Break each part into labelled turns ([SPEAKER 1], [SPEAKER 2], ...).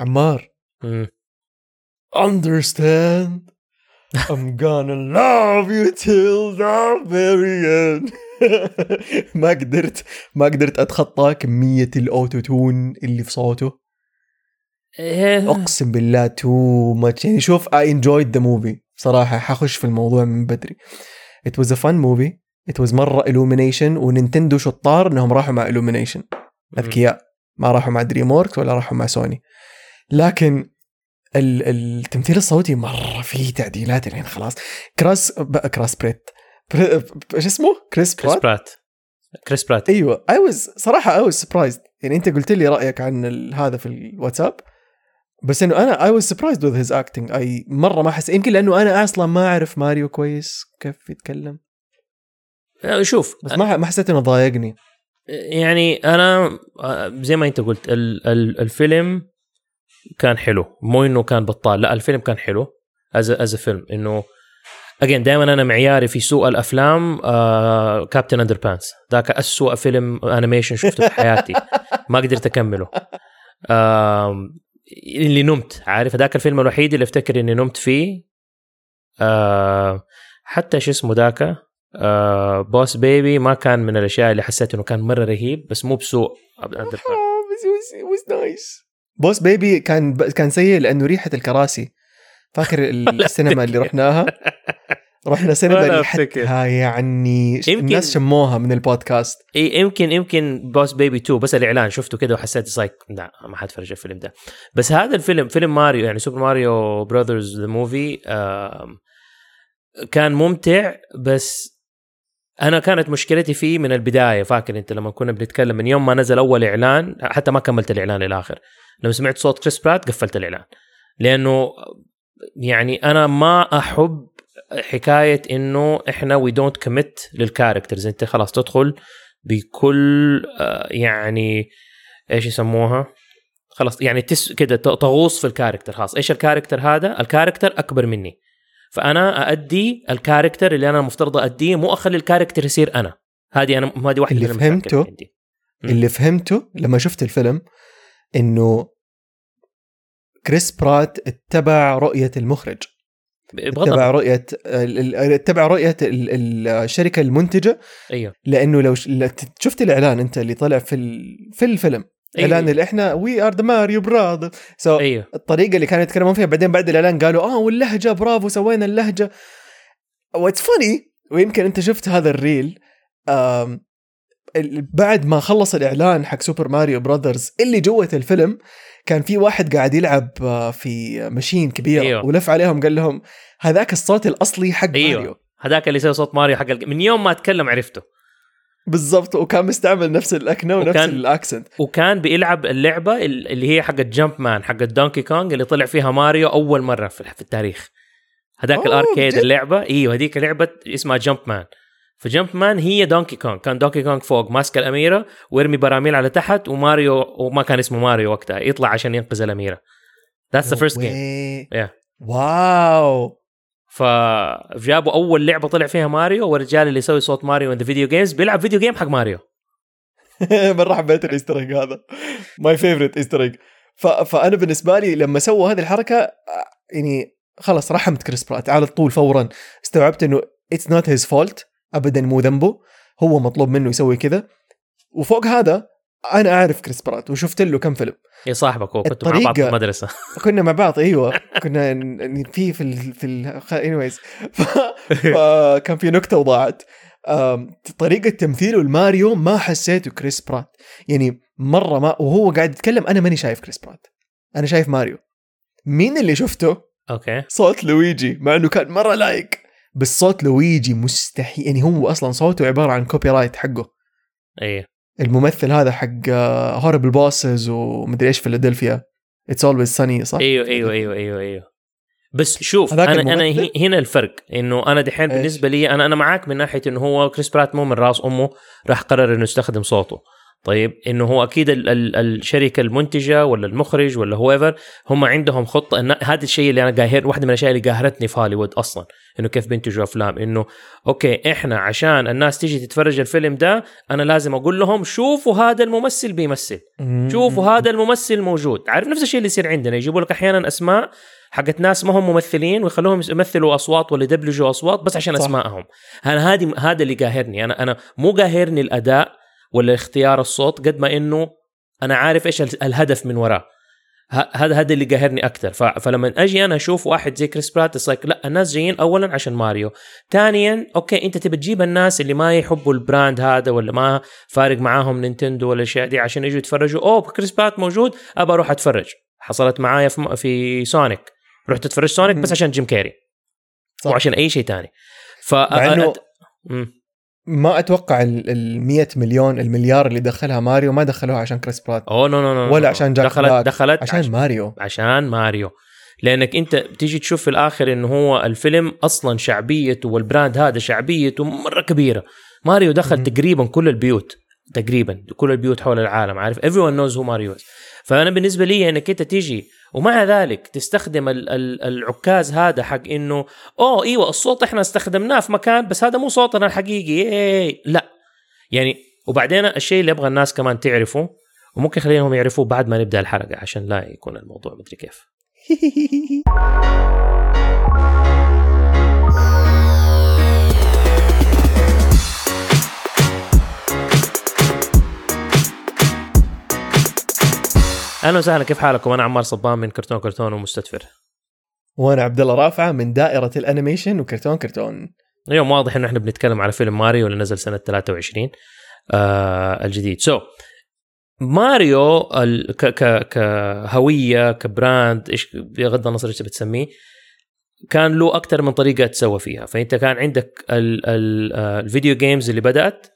[SPEAKER 1] عمار. understand? I'm gonna love you till the very end. ما قدرت ما قدرت اتخطى كمية ال auto-tune اللي في صوته.
[SPEAKER 2] إيه.
[SPEAKER 1] أقسم بالله too much يعني شوف I enjoyed the movie. صراحة حخش في الموضوع من بدري. It was a fun movie. It was مرة illumination ونينتندو شطار إنهم راحوا مع illumination. أذكياء. ما راحوا مع دريم ولا راحوا مع سوني لكن ال- التمثيل الصوتي مرة فيه تعديلات يعني خلاص. كراس كراس بريت. إيش اسمه؟ كريس
[SPEAKER 2] كريس
[SPEAKER 1] برات؟
[SPEAKER 2] برات. كريس برات.
[SPEAKER 1] أيوه. I was صراحة I was surprised يعني أنت قلت لي رأيك عن هذا في الواتساب. بس إنه أنا I was surprised with his acting I مرة ما أحس يمكن لأنه أنا أصلا ما أعرف ماريو كويس كيف يتكلم.
[SPEAKER 2] آه، شوف.
[SPEAKER 1] بس ما ما حسيت إنه ضايقني.
[SPEAKER 2] يعني أنا آه، زي ما أنت قلت ال- ال- الفيلم كان حلو. مو إنه كان بطال لا الفيلم كان حلو. as as فيلم إنه again دائما أنا معياري في سوء الأفلام آه Captain Underpants ذاك اسوء فيلم انيميشن شفته في حياتي. ما قدرت أكمله. آه اللي نمت عارف؟ ذاك الفيلم الوحيد اللي أفتكر إني نمت فيه. آه حتى شو اسمه ذاك؟ آه بوس بيبي ما كان من الأشياء اللي حسيت إنه كان مرة رهيب بس مو بسوء.
[SPEAKER 1] Was nice. بوس بيبي كان كان سيء لأنه ريحة الكراسي. فاكر السينما اللي رحناها؟ رحنا سينما ريحتها. يعني
[SPEAKER 2] يمكن-
[SPEAKER 1] الناس شموها من البودكاست.
[SPEAKER 2] إيه يمكن يمكن بوس بيبي 2 بس الإعلان شفته كده وحسيت زيك لا ما حتفرج الفيلم ده. بس هذا الفيلم فيلم ماريو يعني Super Mario Brothers the movie كان ممتع بس أنا كانت مشكلتي فيه من البداية. فاكر أنت لما كنا بنتكلم من يوم ما نزل أول إعلان حتى ما كملت الإعلان للاخر لما سمعت صوت كريس برات قفلت الإعلان. لأنه يعني أنا ما أحب حكاية إنه إحنا we don't commit لل characters أنت خلاص تدخل بكل آه، يعني إيش يسموها؟ خلاص يعني تس كده تغوص في ال character خلاص. إيش ال character هذا؟ ال character أكبر مني. فأنا أأدي ال character اللي أنا المفترض اديه مو أخلي ال character يصير أنا. هذه أنا هذه واحدة
[SPEAKER 1] اللي فهمته
[SPEAKER 2] عندي.
[SPEAKER 1] اللي فهمته لما شفت الفيلم إنه كريس برات اتبع رؤية المخرج.
[SPEAKER 2] بغض
[SPEAKER 1] اتبع. رؤية اتبع رؤية ال- ال- الشركة المنتجة.
[SPEAKER 2] أيوه.
[SPEAKER 1] لأنه لو شفت الإعلان أنت اللي طلع في في الفيلم.
[SPEAKER 2] أيوة.
[SPEAKER 1] إعلان اللي إحنا we are the Mario Brothers
[SPEAKER 2] أيوه.
[SPEAKER 1] الطريقة اللي كانوا يتكلمون فيها بعدين بعد الإعلان قالوا آه واللهجة برافو سوينا اللهجة. What's funny ويمكن أنت شفت هذا ال reel بعد ما خلص الإعلان حق سوبر ماريو براذرز اللي جوة الفيلم كان في واحد قاعد يلعب آه، في machine كبيره
[SPEAKER 2] أيوه.
[SPEAKER 1] ولف عليهم قال لهم هذاك الصوت الأصلي حق
[SPEAKER 2] أيوه.
[SPEAKER 1] ماريو
[SPEAKER 2] هذاك اللي يسوي صوت ماريو حق من يوم ما أتكلم عرفته
[SPEAKER 1] بالضبط وكان مستعمل نفس ال accent ونفس
[SPEAKER 2] وكان-
[SPEAKER 1] ال accent
[SPEAKER 2] وكان بيلعب اللعبة ال- اللي هي حق جامب مان حق دونكي كونج اللي طلع فيها ماريو أول مرة في التاريخ هذاك ال
[SPEAKER 1] arcade؟
[SPEAKER 2] اللعبة إيوه هذيك لعبة اسمها جامب مان فجامب مان هي دونكي كونج كان دونكي كونج فوق ماسك الأميرة ويرمي براميل على تحت وماريو وما كان اسمه ماريو وقتها. يطلع عشان ينقذ الأميرة. That's the first game.
[SPEAKER 1] wow
[SPEAKER 2] فجابوا أول لعبة طلع فيها ماريو والرجال اللي يسوي صوت ماريو in the video games بيلعب فيديو جيم حق ماريو.
[SPEAKER 1] مره حبيت ال Easter هذا. my favorite Easter فانا بالنسبة لي لما سووا هذه الحركة آه، يعني خلاص رحمت كريس برات على طول فورا. استوعبت إنه it's not his fault ابدا مو ذنبه هو مطلوب منه يسوي كذا. وفوق هذا أنا أعرف كريس برات وشفت له كم فيلم.
[SPEAKER 2] يا صاحبك هو كنتوا مع بعض في المدرسة
[SPEAKER 1] كنا مع بعض أيوه. كنا في في ال في وايز فكان في نكتة وضاعت. طريقة تمثيله الماريو ما حسيته كريس برات. يعني مرة ما وهو قاعد يتكلم أنا ماني شايف كريس برات. أنا شايف ماريو. مين اللي شفته؟
[SPEAKER 2] أوكي.
[SPEAKER 1] صوت لويجي مع إنه كان مرة لايق. بس صوت لويجي مستحيل يعني هو أصلا صوته عبارة عن copyright حقه
[SPEAKER 2] إيه
[SPEAKER 1] الممثل هذا حق Horrible Bosses ومدري إيش Philadelphia It's Always Sunny صح؟
[SPEAKER 2] أيوه أيوه أيوه أيوه أيوه بس شوف أنا أنا
[SPEAKER 1] الممثل؟
[SPEAKER 2] هنا الفرق إنه أنا دحين؟ بالنسبة لي أنا أنا معاك من ناحية إنه هو كريس برات مو من راس أمه راح قرر إنه يستخدم صوته طيب إنه هو أكيد ال ال الشركة المنتجة ولا المخرج ولا whoever هم عندهم خطة هذا الشيء اللي أنا قاهر واحدة من الأشياء اللي قاهرتني في هوليوود أصلا إنه كيف بينتجوا أفلام إنه okay إحنا عشان الناس تيجي تتفرج الفيلم ده أنا لازم أقول لهم شوفوا هذا الممثل بيمثل. شوفوا هذا الممثل موجود. عارف نفس الشيء اللي يصير عندنا يجيبوا لك أحيانا أسماء حقت ناس ما هم ممثلين ويخلوهم يمثلوا أصوات ولا يدبلجوا أصوات بس عشان
[SPEAKER 1] صح.
[SPEAKER 2] أسمائهم. أنا هذه هذا اللي قاهرني. أنا أنا مو قاهرني الأداء ولا اختيار الصوت قد ما إنه أنا عارف إيش ال- الهدف من وراه. هذا هذا اللي قاهرني أكثر. فلما أجي أنا أشوف واحد زي كريس برات like لا الناس جايين اولا عشان ماريو ثانيا okay أنت تبي تجيب الناس اللي ما يحبوا ال brand هذا ولا ما فارق معاهم نينتندو ولا الاشياء دي عشان يجوا يتفرجوا oh كريس برات موجود أبى أروح أتفرج حصلت معايا في, م- في سونيك رحت أتفرج سونيك بس. عشان جيم كاري
[SPEAKER 1] صح.
[SPEAKER 2] وعشان أي شيء ثاني ف
[SPEAKER 1] مع إنه
[SPEAKER 2] مم.
[SPEAKER 1] ما أتوقع ال ال 100 مليون المليار اللي دخلها ماريو ما دخلوها عشان كريس برات
[SPEAKER 2] oh no no no
[SPEAKER 1] ولا. عشان جاك
[SPEAKER 2] دخلت
[SPEAKER 1] بلاك.
[SPEAKER 2] دخلت
[SPEAKER 1] عشان ماريو
[SPEAKER 2] عشان ماريو لأنك أنت بتيجي تشوف في الآخر إنه هو الفيلم أصلا شعبيته وال brand هذا شعبيته مرة كبيرة ماريو دخل
[SPEAKER 1] مم.
[SPEAKER 2] تقريبا كل البيوت تقريبا كل البيوت حول العالم عارف everyone knows who ماريو is. فأنا بالنسبة لي إنك أنت تيجي ومع ذلك تستخدم ال- ال- العكاز هذا حق إنه oh إيوه الصوت إحنا استخدمناه في مكان بس هذا مو صوتنا الحقيقي. إيه لا. يعني وبعدين الشيء اللي أبغى الناس كمان تعرفه وممكن خليهم يعرفوه بعد ما نبدأ الحلقة عشان لا يكون الموضوع مدري كيف. أهلا وسهلا كيف حالكم؟ أنا عمار صبان من كرتون كرتون ومستدفر.
[SPEAKER 1] وأنا عبد الله رافعة من دائرة الأنيميشن وكرتون كرتون.
[SPEAKER 2] اليوم واضح إنه إحنا بنتكلم على فيلم ماريو اللي نزل سنة 23 آه الجديد. so so, ماريو ال- ك ك كهوية ك brand إيش بغض النظر إيش بتسميه كان له أكثر من طريقة تسوى فيها. فأنت كان عندك ال ال آه، ال video games اللي بدأت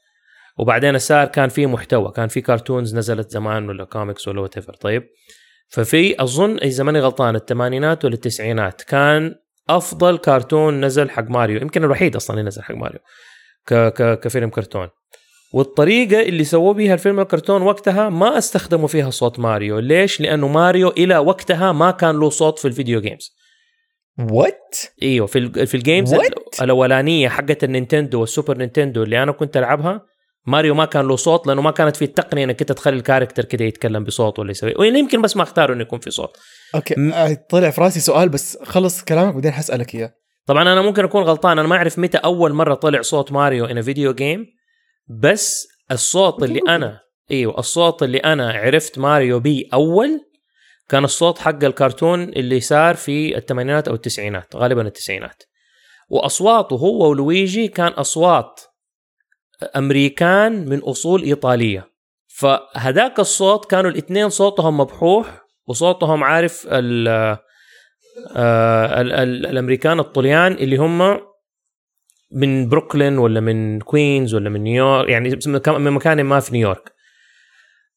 [SPEAKER 2] وبعدين صار كان في محتوى كان في cartoons نزلت زمان ولا كوميكس ولا what طيب ففي أظن إذا ماني غلطان الثمانينات ولا التسعينات كان أفضل كرتون نزل حق ماريو يمكن الوحيد أصلا اللي نزل حق ماريو ك ك كفيلم كرتون. والطريقة اللي سووا بيها الفيلم الكرتون وقتها ما استخدموا فيها صوت ماريو. ليش؟ لأنه ماريو إلى وقتها ما كان له صوت في ال video
[SPEAKER 1] games
[SPEAKER 2] what إيوه في ال- في ال
[SPEAKER 1] games
[SPEAKER 2] What? الأولانية حقت النينتندو والسوبر نينتندو اللي أنا كنت ألعبها ماريو ما كان له صوت لأنه ما كانت في التقنيه إنك أنت تخلي ال character كده يتكلم بصوت ولا يسوي. ولا يمكن بس ما اختاروا إنه يكون في صوت.
[SPEAKER 1] okay
[SPEAKER 2] م-
[SPEAKER 1] آه، طلع في راسي سؤال بس خلص كلامك بعدين حسألك إياه.
[SPEAKER 2] طبعا أنا ممكن أكون غلطان أنا ما أعرف متى أول مرة طلع صوت ماريو ان فيديو جيم بس الصوت اللي أنا إيوه الصوت اللي أنا عرفت ماريو بيه أول كان الصوت حق الكرتون اللي صار في الثمانينات أو التسعينات غالبا التسعينات. وأصواته هو ولويجي كان أصوات أمريكان من أصول إيطالية. فهذاك الصوت كانوا الاثنين صوتهم مبحوح وصوتهم عارف ال آه، ال- ال- الأمريكان الطليان اللي هم من بروكلين ولا من كوينز ولا من نيويورك يعني من مكان ما في نيويورك.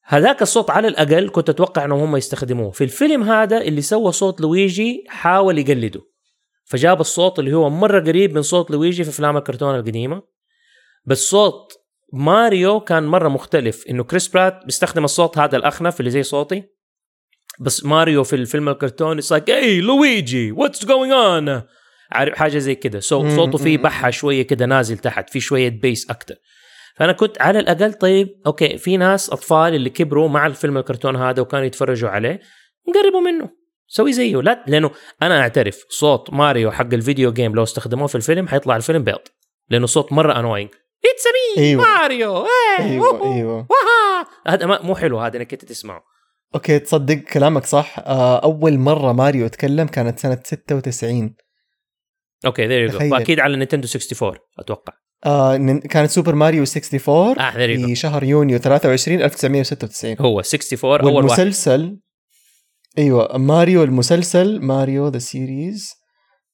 [SPEAKER 2] هذاك الصوت على الأقل كنت أتوقع إنهم هم يستخدموه. في الفيلم هذا اللي سوى صوت لويجي حاول يقلده. فجاب الصوت اللي هو مرة قريب من صوت لويجي في أفلام الكرتون القديمة. بس صوت ماريو كان مرة مختلف إنه كريس برات بيستخدم الصوت هذا الأخنف اللي زي صوتي بس ماريو في الفيلم الكرتون it's like hey لويجي what's going on عارف حاجة زي كده. صوت
[SPEAKER 1] مم،
[SPEAKER 2] صوته فيه. بحة شوية كده نازل تحت في شوية bass أكتر. فأنا كنت على الأقل طيب okay في ناس أطفال اللي كبروا مع الفيلم الكرتون هذا وكانوا يتفرجوا عليه نقربوا منه. سوي زيه لا لأنه أنا أعترف صوت ماريو حق ال video game لو استخدموه في الفيلم حيطلع الفيلم بيض لأنه صوت مرة annoying it's me
[SPEAKER 1] أيوة.
[SPEAKER 2] ماريو إيه، إيوه
[SPEAKER 1] إيوه.
[SPEAKER 2] وها. هذا ما- مو حلو هذا إنك أنت تسمعه.
[SPEAKER 1] okay تصدق كلامك صح. آه، أول مرة ماريو تكلم كانت سنة 96
[SPEAKER 2] okay there
[SPEAKER 1] you.
[SPEAKER 2] وأكيد على نينتندو 64 أتوقع.
[SPEAKER 1] آه كانت سوبر ماريو 64
[SPEAKER 2] آه there you
[SPEAKER 1] في شهر يونيو 23 1996
[SPEAKER 2] هو 64 أول واحد.
[SPEAKER 1] والمسلسل أيوه ماريو المسلسل ماريو the series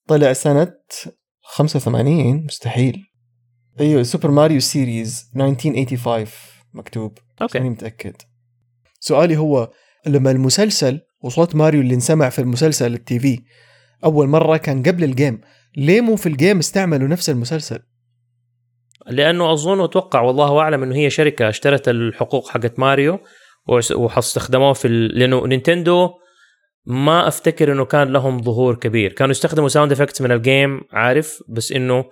[SPEAKER 1] طلع سنة 85 مستحيل. أيوه سوبر ماريو series 1985 مكتوب
[SPEAKER 2] okay.
[SPEAKER 1] ماني متأكد. سؤالي هو لما المسلسل وصوت ماريو اللي انسمع في المسلسل التي في أول مرة كان قبل ال game ليه مو في ال game استعملوا نفس المسلسل؟
[SPEAKER 2] لأنه أظن وأتوقع والله أعلم إنه هي شركة اشترت الحقوق حقت ماريو وحاستخدموه في ال... لأنه نينتندو ما أفتكر إنه كان لهم ظهور كبير. كانوا يستخدموا sound effects من ال game عارف؟ بس إنه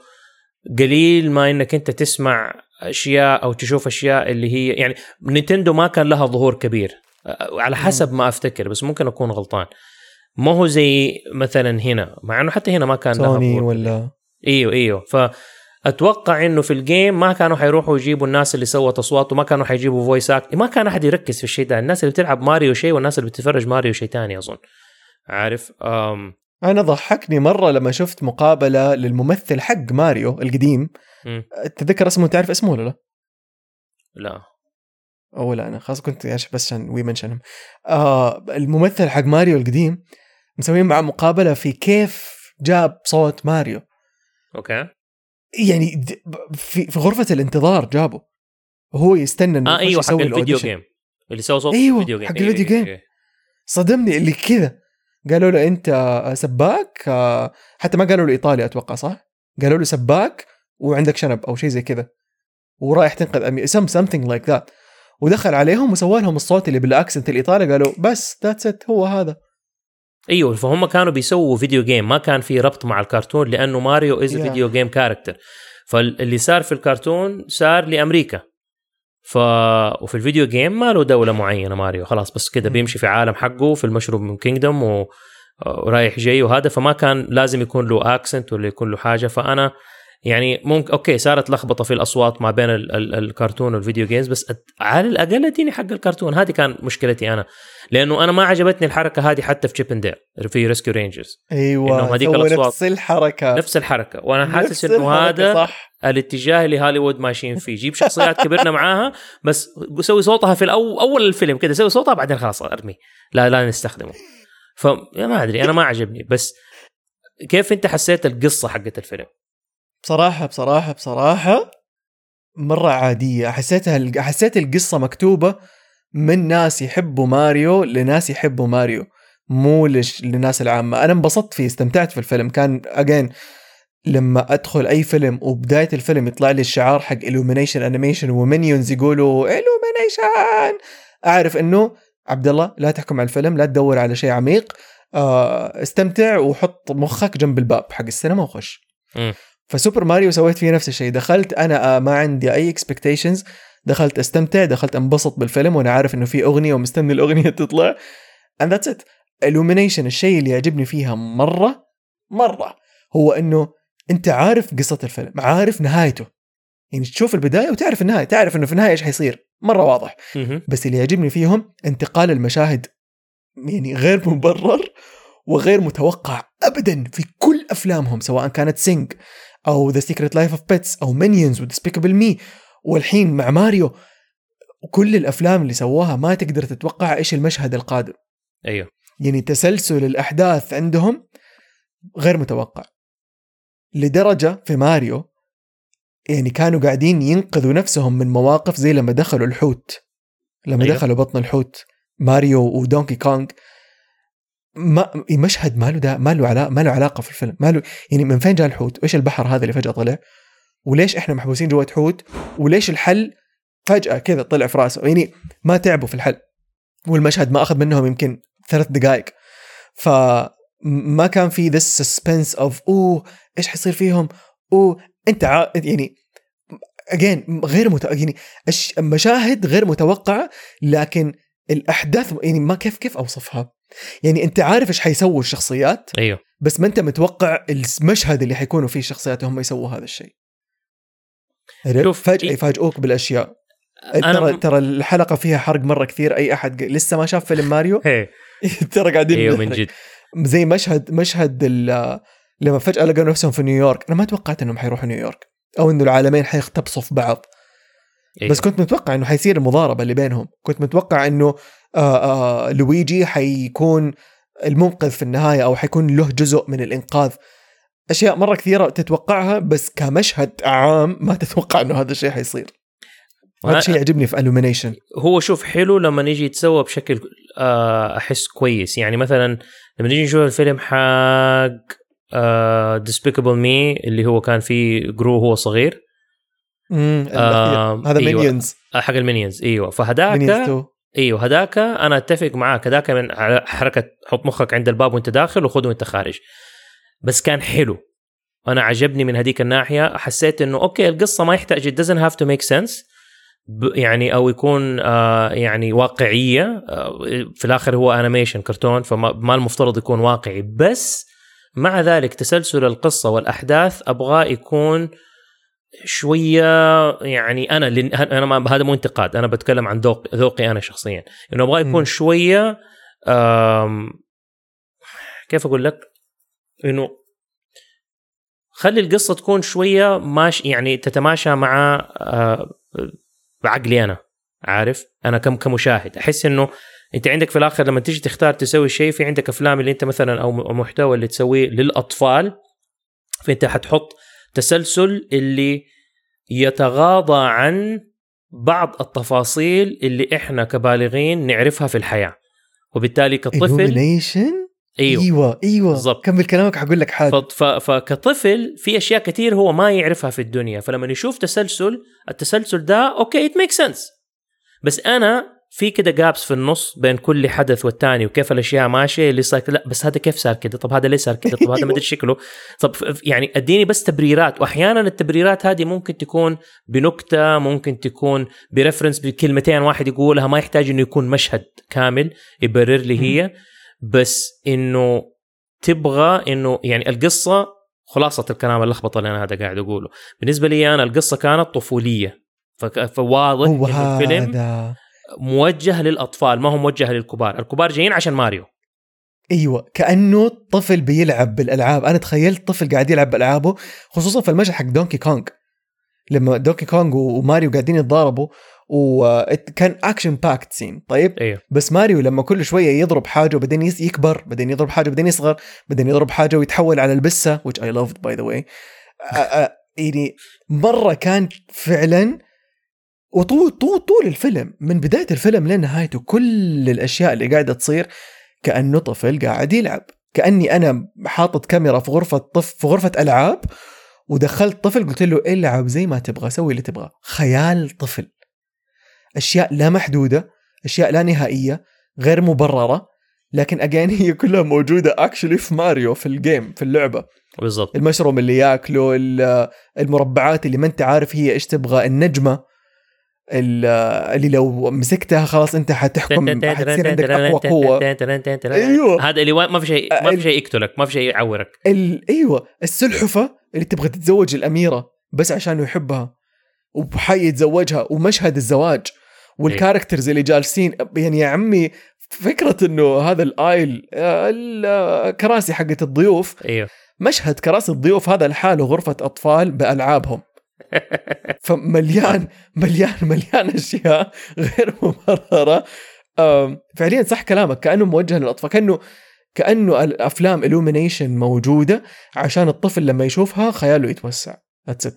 [SPEAKER 2] قليل ما إنك أنت تسمع أشياء أو تشوف أشياء اللي هي يعني نينتندو ما كان لها ظهور كبير. على حسب ما أفتكر بس ممكن أكون غلطان. ما هو زي مثلا هنا مع إنه حتى هنا ما كان لها
[SPEAKER 1] سوني
[SPEAKER 2] ظهور
[SPEAKER 1] ولا؟
[SPEAKER 2] إيوه إيوه. فأتوقع إنه في ال game ما كانوا حيروحوا يجيبوا الناس اللي سوت أصوات وما كانوا حيجيبوا voice act ما كان أحد يركز في الشيء ده. الناس اللي بتلعب ماريو شيء والناس اللي بتتفرج ماريو شيء تاني أظن. عارف؟ أم
[SPEAKER 1] أنا ضحكني مرة لما شفت مقابلة للممثل حق ماريو القديم
[SPEAKER 2] مم.
[SPEAKER 1] تتذكر اسمه تعرف اسمه ولا لا؟
[SPEAKER 2] لا
[SPEAKER 1] أو لا أنا خلاص كنت بس عشان we mention هم آه الممثل حق ماريو القديم مسويين معاه مقابلة في كيف جاب صوت ماريو
[SPEAKER 2] okay
[SPEAKER 1] يعني في في غرفة الانتظار جابه وهو يستنى
[SPEAKER 2] إنه
[SPEAKER 1] آه
[SPEAKER 2] أيوه حق ال
[SPEAKER 1] video.
[SPEAKER 2] game اللي سوى صوت
[SPEAKER 1] أيوة،
[SPEAKER 2] ال video game
[SPEAKER 1] حق
[SPEAKER 2] أيوة،
[SPEAKER 1] الفيديو
[SPEAKER 2] أيوة،
[SPEAKER 1] game.
[SPEAKER 2] أيوة.
[SPEAKER 1] صدمني اللي كذا قالوا له أنت سباك؟ آه، حتى ما قالوا له إيطالي أتوقع صح؟ قالوا له سباك وعندك شنب أو شيء زي كذا. ورايح تنقذ أمي سم something لايك ذات ودخل عليهم وسوى لهم الصوت اللي بال accent الإيطالي قالوا بس that's it هو هذا.
[SPEAKER 2] أيوه فهم كانوا بيسووا video game ما كان في ربط مع الكرتون لأنه ماريو is
[SPEAKER 1] Yeah.
[SPEAKER 2] video game character فاللي صار في الكرتون صار لأمريكا. ف وفي ال video game ما له دولة معينة ماريو. خلاص بس كده. بيمشي في عالم حقه في ال Mushroom Kingdom و... ورايح جاي وهذا. فما كان لازم يكون له accent ولا يكون له حاجة. فأنا يعني ممكن okay صارت لخبطة في الأصوات ما بين ال... ال... الكرتون وال video games بس على الأقل اديني حق الكرتون. هذه كان مشكلتي أنا. لأنه أنا ما عجبتني الحركة هذه حتى في Chip and Dale في Rescue Rangers
[SPEAKER 1] أيوه
[SPEAKER 2] إنهم هذيك
[SPEAKER 1] سووا
[SPEAKER 2] الأصوات.
[SPEAKER 1] نفس الحركة.
[SPEAKER 2] نفس الحركة. وأنا حاسس
[SPEAKER 1] إنه
[SPEAKER 2] هذا
[SPEAKER 1] صح.
[SPEAKER 2] الاتجاه اللي هوليوود ماشيين فيه. جيب شخصيات كبرنا معاها بس سوي صوتها في الأو أول الفيلم كده سوي صوتها بعدين خلاص أرمي. لا لا نستخدمه. ف ما أدري أنا ما عجبني. بس كيف أنت حسيت القصة حقت الفيلم؟
[SPEAKER 1] بصراحة بصراحة بصراحة مرة عادية. حسيتها حسيت القصة مكتوبة من ناس يحبوا ماريو لناس يحبوا ماريو. مو. للناس العامة. أنا انبسطت فيه استمتعت في الفيلم. كان again لما أدخل أي فيلم وبداية الفيلم يطلع لي الشعار حق illumination animation و Minions يقولوا illumination! أعرف إنه عبد الله لا تحكم على الفيلم لا تدور على شيء عميق. آه، استمتع وحط مخك جنب الباب حق السينما وخش. فسوبر ماريو سويت فيه نفس الشيء. دخلت أنا آه، ما عندي أي expectations دخلت استمتع دخلت انبسط بالفيلم وأنا عارف إنه في أغنية ومستني الأغنية تطلع. And that's it. Illumination الشيء اللي يعجبني فيها مرة مرة هو إنه أنت عارف قصة الفيلم عارف نهايته. يعني تشوف البداية وتعرف النهاية تعرف إنه في النهاية إيش حيصير. مرة واضح. بس اللي يعجبني فيهم انتقال المشاهد يعني غير مبرر وغير متوقع ابدا في كل أفلامهم سواء كانت Sing أو The Secret Life of Pets أو Minions و Despicable Me والحين مع ماريو كل الأفلام اللي سووها ما تقدر تتوقع إيش المشهد القادم.
[SPEAKER 2] أيوه.
[SPEAKER 1] يعني تسلسل الأحداث عندهم غير متوقع. لدرجة في ماريو يعني كانوا قاعدين ينقذوا نفسهم من مواقف زي لما دخلوا الحوت. لما
[SPEAKER 2] أيوه.
[SPEAKER 1] دخلوا بطن الحوت. ماريو ودونكي كونغ. ما مشهد ما له ما له علاقه ما له علاقة في الفيلم. ما له يعني من فين جاء الحوت؟ وايش البحر هذا اللي فجأة طلع؟ وليش إحنا محبوسين جوة حوت؟ وليش الحل فجأة كذا طلع في راسه؟ يعني ما تعبوا في الحل والمشهد ما أخذ منهم يمكن ثلاث دقائق فما كان في this suspense of أوه إيش حيصير فيهم؟ أوه أنت ع... يعني again غير مت... يعني المشاهد غير متوقعة لكن الأحداث يعني ما كيف كيف أوصفها؟ يعني أنت عارف إيش حيسووا الشخصيات
[SPEAKER 2] أيوه
[SPEAKER 1] بس ما أنت متوقع المشهد اللي حيكونوا فيه الشخصيات هم يسووا هذا الشيء؟
[SPEAKER 2] شوف،
[SPEAKER 1] فجأة
[SPEAKER 2] إيه-
[SPEAKER 1] يفاجئوك بالأشياء.
[SPEAKER 2] أنا
[SPEAKER 1] ترى
[SPEAKER 2] م-
[SPEAKER 1] ترى الحلقة فيها حرق مرة كثير أي أحد لسه ما شاف فيلم ماريو؟
[SPEAKER 2] هي.
[SPEAKER 1] ترى قاعدين
[SPEAKER 2] إيوه من. جد.
[SPEAKER 1] زي مشهد مشهد ال- لما فجأة لقوا نفسهم في نيويورك. أنا ما توقعت إنهم حيروحوا نيويورك أو انه العالمين حيختبصوا في بعض.
[SPEAKER 2] أيوة.
[SPEAKER 1] بس كنت متوقع إنه حيصير المضاربة اللي بينهم. كنت متوقع إنه آه آه لويجي حيكون المنقذ في النهاية أو حيكون له جزء من الإنقاذ. أشياء مرة كثيرة تتوقعها بس كمشهد عام ما تتوقع إنه هذا الشيء حيصير. هذا الشيء يعجبني في Illumination
[SPEAKER 2] هو شوف حلو لما نيجي يتسوى بشكل آه، أحس كويس. يعني مثلا لما نيجي نشوف الفيلم حق Despicable Me اللي هو كان فيه جرو هو صغير. آه،
[SPEAKER 1] هذا
[SPEAKER 2] أيوة.
[SPEAKER 1] مينيونز
[SPEAKER 2] آه، حق ال Minions إيوه. فهداك
[SPEAKER 1] Minions 2
[SPEAKER 2] إيوه هذاك أنا أتفق معاك. هذاك من حركة حط مخك عند الباب وأنت داخل وخذه وأنت خارج. بس كان حلو. أنا عجبني من هذيك الناحية. حسيت إنه okay القصة ما يحتاج it doesn't have to make sense. يعني أو يكون آه يعني واقعية. آه في الآخر هو animation كرتون فما ما المفترض يكون واقعي. بس مع ذلك تسلسل القصة والأحداث أبغاه يكون شوية يعني أنا لن أنا ما هذا مو انتقاد. أنا بتكلم عن ذوق ذوقي أنا شخصيا. إنه أبغاه يكون
[SPEAKER 1] مم.
[SPEAKER 2] شوية آم، كيف أقول لك؟ إنه خلي القصة تكون شوية ماش يعني تتماشى مع آه، بعقلي أنا عارف؟ أنا كم كمشاهد. أحس إنه أنت عندك في الآخر لما تيجي تختار تسوي شيء في عندك أفلام اللي أنت مثلا أو محتوى اللي تسويه للأطفال فأنت حتحط تسلسل اللي يتغاضى عن بعض التفاصيل اللي إحنا كبالغين نعرفها في الحياة. وبالتالي كطفل أيوه.
[SPEAKER 1] أيوه أيوه.
[SPEAKER 2] بالضبط.
[SPEAKER 1] كمل كلامك حقول لك حاجة.
[SPEAKER 2] ف- فكطفل في أشياء كثير هو ما يعرفها في الدنيا. فلما يشوف تسلسل التسلسل ده okay it make sense بس أنا في كده gaps في النص بين كل حدث والتاني وكيف الأشياء ماشية اللي صار لا بس هذا كيف صار كده طب هذا ليه صار كده طب هذا ما أدري شكله. طب يعني أديني بس تبريرات. واحيانا التبريرات هذه ممكن تكون بنكتة ممكن تكون preference بكلمتين واحد يقولها. ما يحتاج إنه يكون مشهد كامل يبرر لي هي. بس إنه تبغى إنه يعني القصة خلاصة الكلام اللخبطة اللي أنا هذا قاعد أقوله. بالنسبة لي أنا القصة كانت طفولية. فواضح إنه الفيلم موجه للأطفال ما هو موجه للكبار. الكبار جايين عشان ماريو.
[SPEAKER 1] أيوه كأنه طفل بيلعب بالألعاب. أنا تخيلت طفل قاعد يلعب بألعابه خصوصا في المشهد حق دونكي كونغ لما دونكي كونغ وماريو قاعدين يتضاربوا وكان action packed scene طيب؟
[SPEAKER 2] أيوه
[SPEAKER 1] بس ماريو لما كل شوية يضرب حاجة وبعدين يكبر بعدين يضرب حاجة بعدين يصغر بعدين يضرب حاجة ويتحول على ال بسة which I loved by the way. يعني مرة كان فعلا وطول طول طول الفيلم من بداية الفيلم لنهايته كل الأشياء اللي قاعدة تصير كأنه طفل قاعد يلعب. كأني أنا حاطط كاميرا في غرفة طف في غرفة ألعاب ودخلت طفل قلت له العب زي ما تبغى سوي اللي تبغاه خيال طفل. أشياء لا محدودة أشياء لا نهائية غير مبررة لكن again هي كلها موجودة actually في ماريو في ال game في اللعبة.
[SPEAKER 2] بالضبط.
[SPEAKER 1] المشروم اللي ياكله ال- المربعات اللي ما أنت عارف هي إيش تبغى النجمة ال- اللي لو مسكتها خلاص أنت حتحكم حتصير عندك أقوى قوة. أيوة.
[SPEAKER 2] هذا اللي ما في شيء ما في شيء يقتلك ما في شيء يعورك.
[SPEAKER 1] أيوه. السلحفة اللي تبغى تتزوج الأميرة بس عشان يحبها وحي يتزوجها ومشهد الزواج. والكاركترز اللي جالسين يعني يا عمي فكرة إنه هذا الآيل آه، الكراسي حقت الضيوف.
[SPEAKER 2] أيوه
[SPEAKER 1] مشهد كراسي الضيوف هذا لحاله غرفة أطفال بألعابهم. فمليان مليان مليان أشياء غير مبررة. فعليا صح كلامك كأنه موجه للأطفال كأنه كأنه الأفلام illumination موجودة عشان الطفل لما يشوفها خياله يتوسع.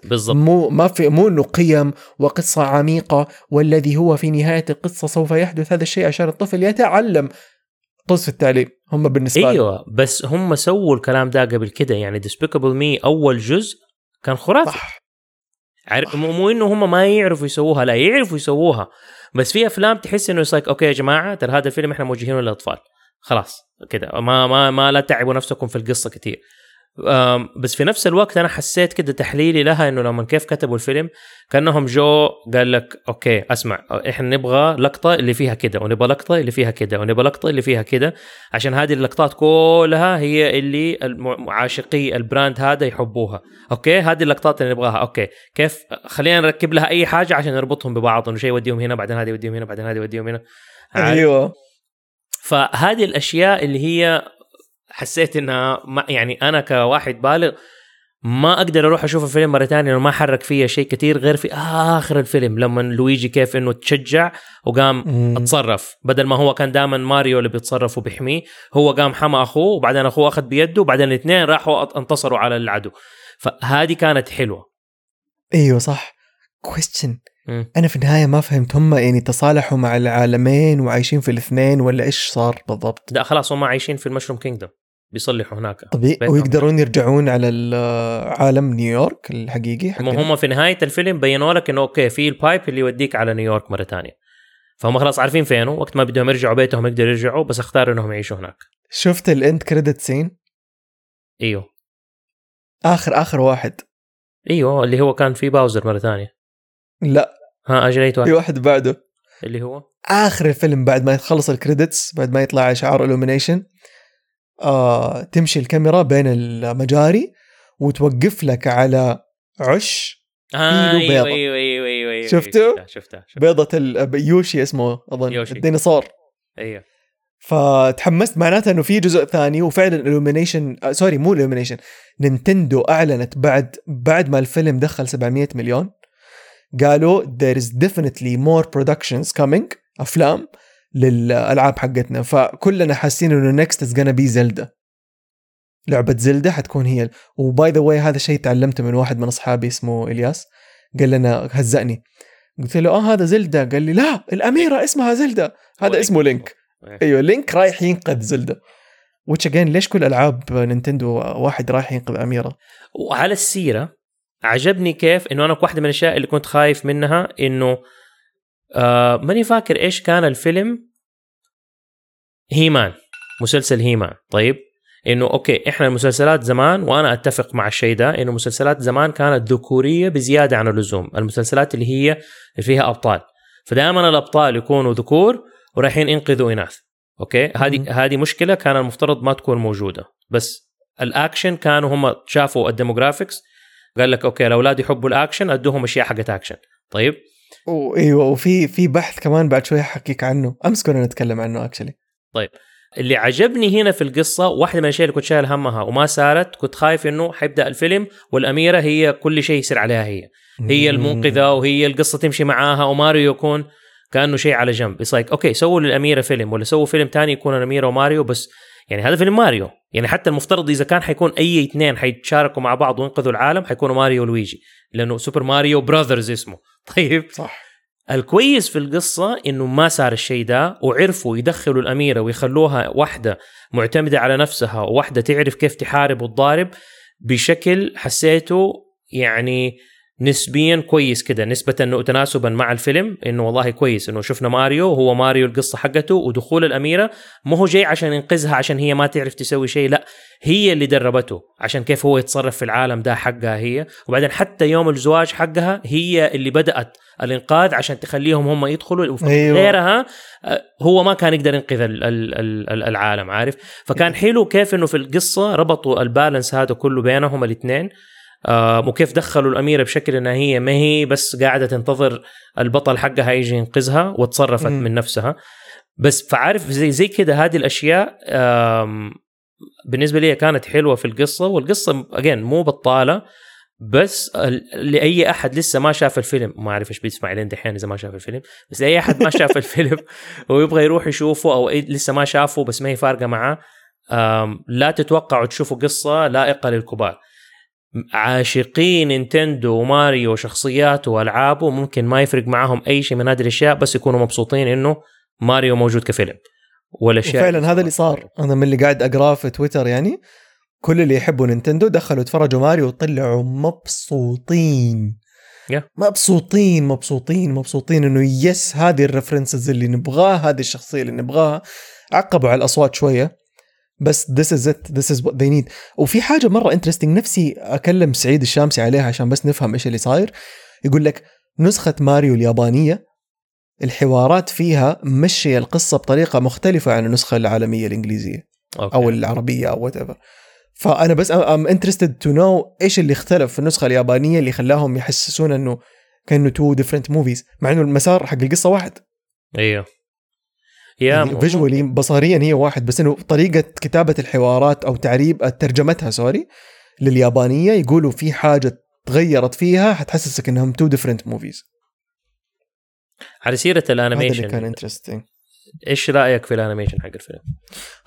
[SPEAKER 2] بالضبط.
[SPEAKER 1] مو ما في مو إنه قيم وقصة عميقة والذي هو في نهاية القصة سوف يحدث هذا الشيء عشان الطفل يتعلم طز في التعليم هم بالنسبة.
[SPEAKER 2] أيوه بس هم سووا الكلام ده قبل كده يعني Despicable Me أول جزء كان خرافي.
[SPEAKER 1] صح.
[SPEAKER 2] عارف مو مو إنه هم ما يعرفوا يسووها لا يعرفوا يسووها. بس في أفلام تحس انه like okay يا جماعة ترى هذا الفيلم إحنا موجهينه للأطفال. خلاص كده. ما ما ما لا تعبوا نفسكم في القصة كتير. أم، بس في نفس الوقت أنا حسيت كده تحليلي لها إنه لما كيف كتبوا الفيلم كأنهم جو قال لك okay أسمع إحنا نبغى لقطة اللي فيها كده ونبغى لقطة اللي فيها كده ونبغى لقطة اللي فيها كده عشان هذه اللقطات كلها هي اللي عاشقي ال brand هذا يحبوها. okay هذه اللقطات اللي نبغاها. okay كيف؟ خلينا نركب لها أي حاجة عشان نربطهم ببعض إنه شيء يوديهم هنا بعدين هذا يوديهم هنا بعدين هذا يوديهم هنا؟
[SPEAKER 1] أيوه.
[SPEAKER 2] فهذه الأشياء اللي هي حسيت إنها ما يعني أنا كواحد بالغ ما أقدر أروح أشوف الفيلم مرة ثانية لأنه ما حرك فيها شيء كثير غير في آخر الفيلم لما لويجي كيف إنه تشجع وقام
[SPEAKER 1] مم.
[SPEAKER 2] اتصرف. بدل ما هو كان دائما ماريو اللي بيتصرف وبيحميه هو قام حمى أخوه وبعدين أخوه أخذ بيده وبعدين الاثنين راحوا انتصروا على العدو. فهذه كانت حلوة.
[SPEAKER 1] أيوه صح.
[SPEAKER 2] question.
[SPEAKER 1] أنا في النهاية ما فهمت هم يعني تصالحوا مع العالمين وعايشين في الاثنين ولا إيش صار بالضبط؟
[SPEAKER 2] لا خلاص هم عايشين في ال Mushroom Kingdom. بيصلحوا هناك.
[SPEAKER 1] ويقدرون يرجعون على ال- عالم نيويورك الحقيقي.
[SPEAKER 2] هم هم في نهاية الفيلم بينوا لك إنه okay في ال pipe اللي يوديك على نيويورك مرة ثانية فهم خلاص عارفين فينه وقت ما بدهم يرجعوا بيتهم يقدروا يرجعوا بس اختاروا إنهم يعيشوا هناك.
[SPEAKER 1] شفت ال end credit
[SPEAKER 2] scene
[SPEAKER 1] إيوه. اخر آخر واحد.
[SPEAKER 2] إيوه اللي هو كان في باوزر مرة ثانية
[SPEAKER 1] لا.
[SPEAKER 2] ها اجريت
[SPEAKER 1] في
[SPEAKER 2] واحد؟
[SPEAKER 1] واحد بعده.
[SPEAKER 2] اللي هو؟
[SPEAKER 1] آخر الفيلم بعد ما يخلص ال credits بعد ما يطلع شعار Illumination آه تمشي الكاميرا بين المجاري وتوقف لك على عش
[SPEAKER 2] آه
[SPEAKER 1] إيده أيوه.
[SPEAKER 2] أيوه أيوه أيوه أيوه
[SPEAKER 1] شفته؟
[SPEAKER 2] شفتها شفتها, شفتها.
[SPEAKER 1] بيضة يوشي اسمه أظن
[SPEAKER 2] يوشي.
[SPEAKER 1] الديناصور
[SPEAKER 2] أيوه
[SPEAKER 1] فتحمست معناتها إنه في جزء ثاني وفعلا Illumination آه sorry مو Illumination نينتندو أعلنت بعد بعد ما الفيلم دخل 700 مليون قالوا there is definitely more productions coming أفلام للألعاب حقتنا. فكلنا حاسين إنه next is gonna be زلدا لعبة زلدا حتكون هي و by the way هذا الشيء تعلمته من واحد من أصحابي اسمه إلياس. قال لنا هزأني. قلت له آه هذا زلدا قال لي لا الأميرة اسمها زلدا هذا اسمه لينك
[SPEAKER 2] إيه.
[SPEAKER 1] أيوه لينك رايح ينقذ زلدا وتش اجين ليش كل ألعاب نينتندو واحد رايح ينقذ أميرة؟
[SPEAKER 2] وعلى السيرة عجبني كيف إنه أنا واحدة من الأشياء اللي كنت خايف منها إنه آه ماني فاكر إيش كان الفيلم. هيمان مسلسل هيمان طيب إنه okay إحنا المسلسلات زمان وأنا أتفق مع الشيء ده إنه المسلسلات زمان كانت ذكورية بزيادة عن اللزوم. المسلسلات اللي هي اللي فيها أبطال. فدائما الأبطال يكونوا ذكور ورايحين ينقذوا إناث.
[SPEAKER 1] okay.
[SPEAKER 2] هذه هذه مشكلة كان المفترض ما تكون موجودة. بس الأكشن كانوا هم شافوا ال demographics قال لك okay الأولاد يحبوا الأكشن أدوهم أشياء حقت أكشن. طيب؟
[SPEAKER 1] وايوه وفي في بحث كمان بعد شوي حكيك عنه. أمس كنا نتكلم عنه actually
[SPEAKER 2] اللي عجبني هنا في القصة واحدة من الأشياء اللي كنت شايل همها وما صارت كنت خايف إنه حيبدأ الفيلم والأميرة هي كل شيء يصير عليها هي. هي المنقذة وهي القصة تمشي معاها وماريو يكون كأنه شيء على جنب. بس like okay سووا للأميرة فيلم ولا سووا فيلم تاني يكون الأميرة وماريو بس يعني هذا فيلم ماريو. يعني حتى المفترض إذا كان حيكون أي اثنين حيتشاركوا مع بعض وينقذوا العالم حيكونوا ماريو ولويجي. لأنه سوبر ماريو براذرز اسمه. طيب.
[SPEAKER 1] صح.
[SPEAKER 2] الكويس في القصة إنه ما صار الشيء ده وعرفوا يدخلوا الأميرة ويخلوها واحدة معتمدة على نفسها وواحدة تعرف كيف تحارب وتضارب بشكل حسيته يعني نسبيا كويس كده نسبة إنه تناسبا مع الفيلم إنه والله كويس إنه شفنا ماريو هو ماريو القصة حقته ودخول الأميرة. مو هو جاي عشان ينقذها عشان هي ما تعرف تسوي شيء لا هي اللي دربته عشان كيف هو يتصرف في العالم ده حقها هي. وبعدين حتى يوم الزواج حقها هي اللي بدأت الإنقاذ عشان تخليهم هم يدخلوا.
[SPEAKER 1] أيوة.
[SPEAKER 2] غيرها آه، هو ما كان يقدر ينقذ ال- ال- ال- ال- العالم عارف؟ فكان حلو كيف إنه في القصة ربطوا البالانس هذا كله بينهم الإثنين. وكيف دخلوا الأميرة بشكل انها هي ما هي بس قاعدة تنتظر البطل حقها يجي ينقذها وتصرفت
[SPEAKER 1] مم.
[SPEAKER 2] من نفسها بس فعارف زي زي كده هذه الأشياء بالنسبة لي كانت حلوة في القصة والقصة اجين مو بطالة بس لأي أحد لسه ما شاف الفيلم ما أعرف إيش بيسمع لين دحين إذا ما شاف الفيلم بس لأي أحد ما شاف الفيلم ويبغى يروح يشوفه أو لسه ما شافه بس ما هي فارقة معاه لا تتوقعوا تشوفوا قصة لائقة للكبار عاشقي نينتندو وماريو وشخصياته والعابه ممكن ما يفرق معاهم أي شيء من هذه الأشياء بس يكونوا مبسوطين إنه ماريو موجود كفيلم والأشياء
[SPEAKER 1] وفعلا هذا اللي صار. أنا من اللي قاعد أقراه في تويتر يعني كل اللي يحبوا نينتندو دخلوا اتفرجوا ماريو وطلعوا مبسوطين.
[SPEAKER 2] Yeah.
[SPEAKER 1] مبسوطين مبسوطين مبسوطين إنه yes هذه ال references اللي نبغاها هذه الشخصية اللي نبغاها. عقبوا على الأصوات شوية. بس this is it this is what they need. وفي حاجة مرة interesting نفسي أكلم سعيد الشامسي عليها عشان بس نفهم إيش اللي صاير. يقول لك نسخة ماريو اليابانية الحوارات فيها مشي القصة بطريقة مختلفة عن النسخة العالمية
[SPEAKER 2] الإنجليزية
[SPEAKER 1] okay. أو العربية أو whatever فأنا بس I'm interested to know إيش اللي اختلف في النسخة اليابانية اللي خلاهم يحسسون إنه كأنه two different movies مع إنه المسار حق القصة واحد.
[SPEAKER 2] أيوه يا
[SPEAKER 1] يعني visually بصريا هي واحد بس إنه طريقة كتابة الحوارات أو تعريب ترجمتها sorry لليابانية يقولوا في حاجة تغيرت فيها حتحسسك إنهم two different movies
[SPEAKER 2] على سيرة
[SPEAKER 1] هذا اللي كان
[SPEAKER 2] ال
[SPEAKER 1] animation
[SPEAKER 2] interesting إيش رأيك في ال animation حق الفيلم؟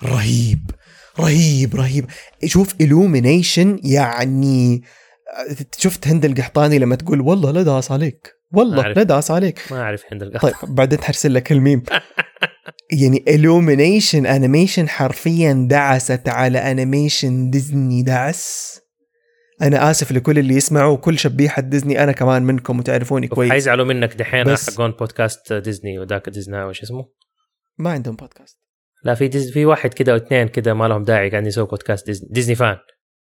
[SPEAKER 1] رهيب رهيب رهيب. شوف Illumination يعني شفت هند القحطاني لما تقول والله لا داس عليك والله. لا داس عليك.
[SPEAKER 2] ما أعرف عند القهوه
[SPEAKER 1] طيب بعدين حرسل لك الميم. يعني Illumination animation حرفيا دعست على animation ديزني دعس أنا آسف لكل اللي يسمعوا وكل شبيحة ديزني أنا كمان منكم وتعرفوني كويس.
[SPEAKER 2] حيزعلوا منك دحين
[SPEAKER 1] بس-
[SPEAKER 2] حقون بودكاست ديزني وذاك ديزني وش اسمه؟
[SPEAKER 1] ما عندهم بودكاست
[SPEAKER 2] لا في ديز... في واحد كده أو اثنين كده ما لهم داعي قاعدين يسووا بودكاست ديزني, ديزني fan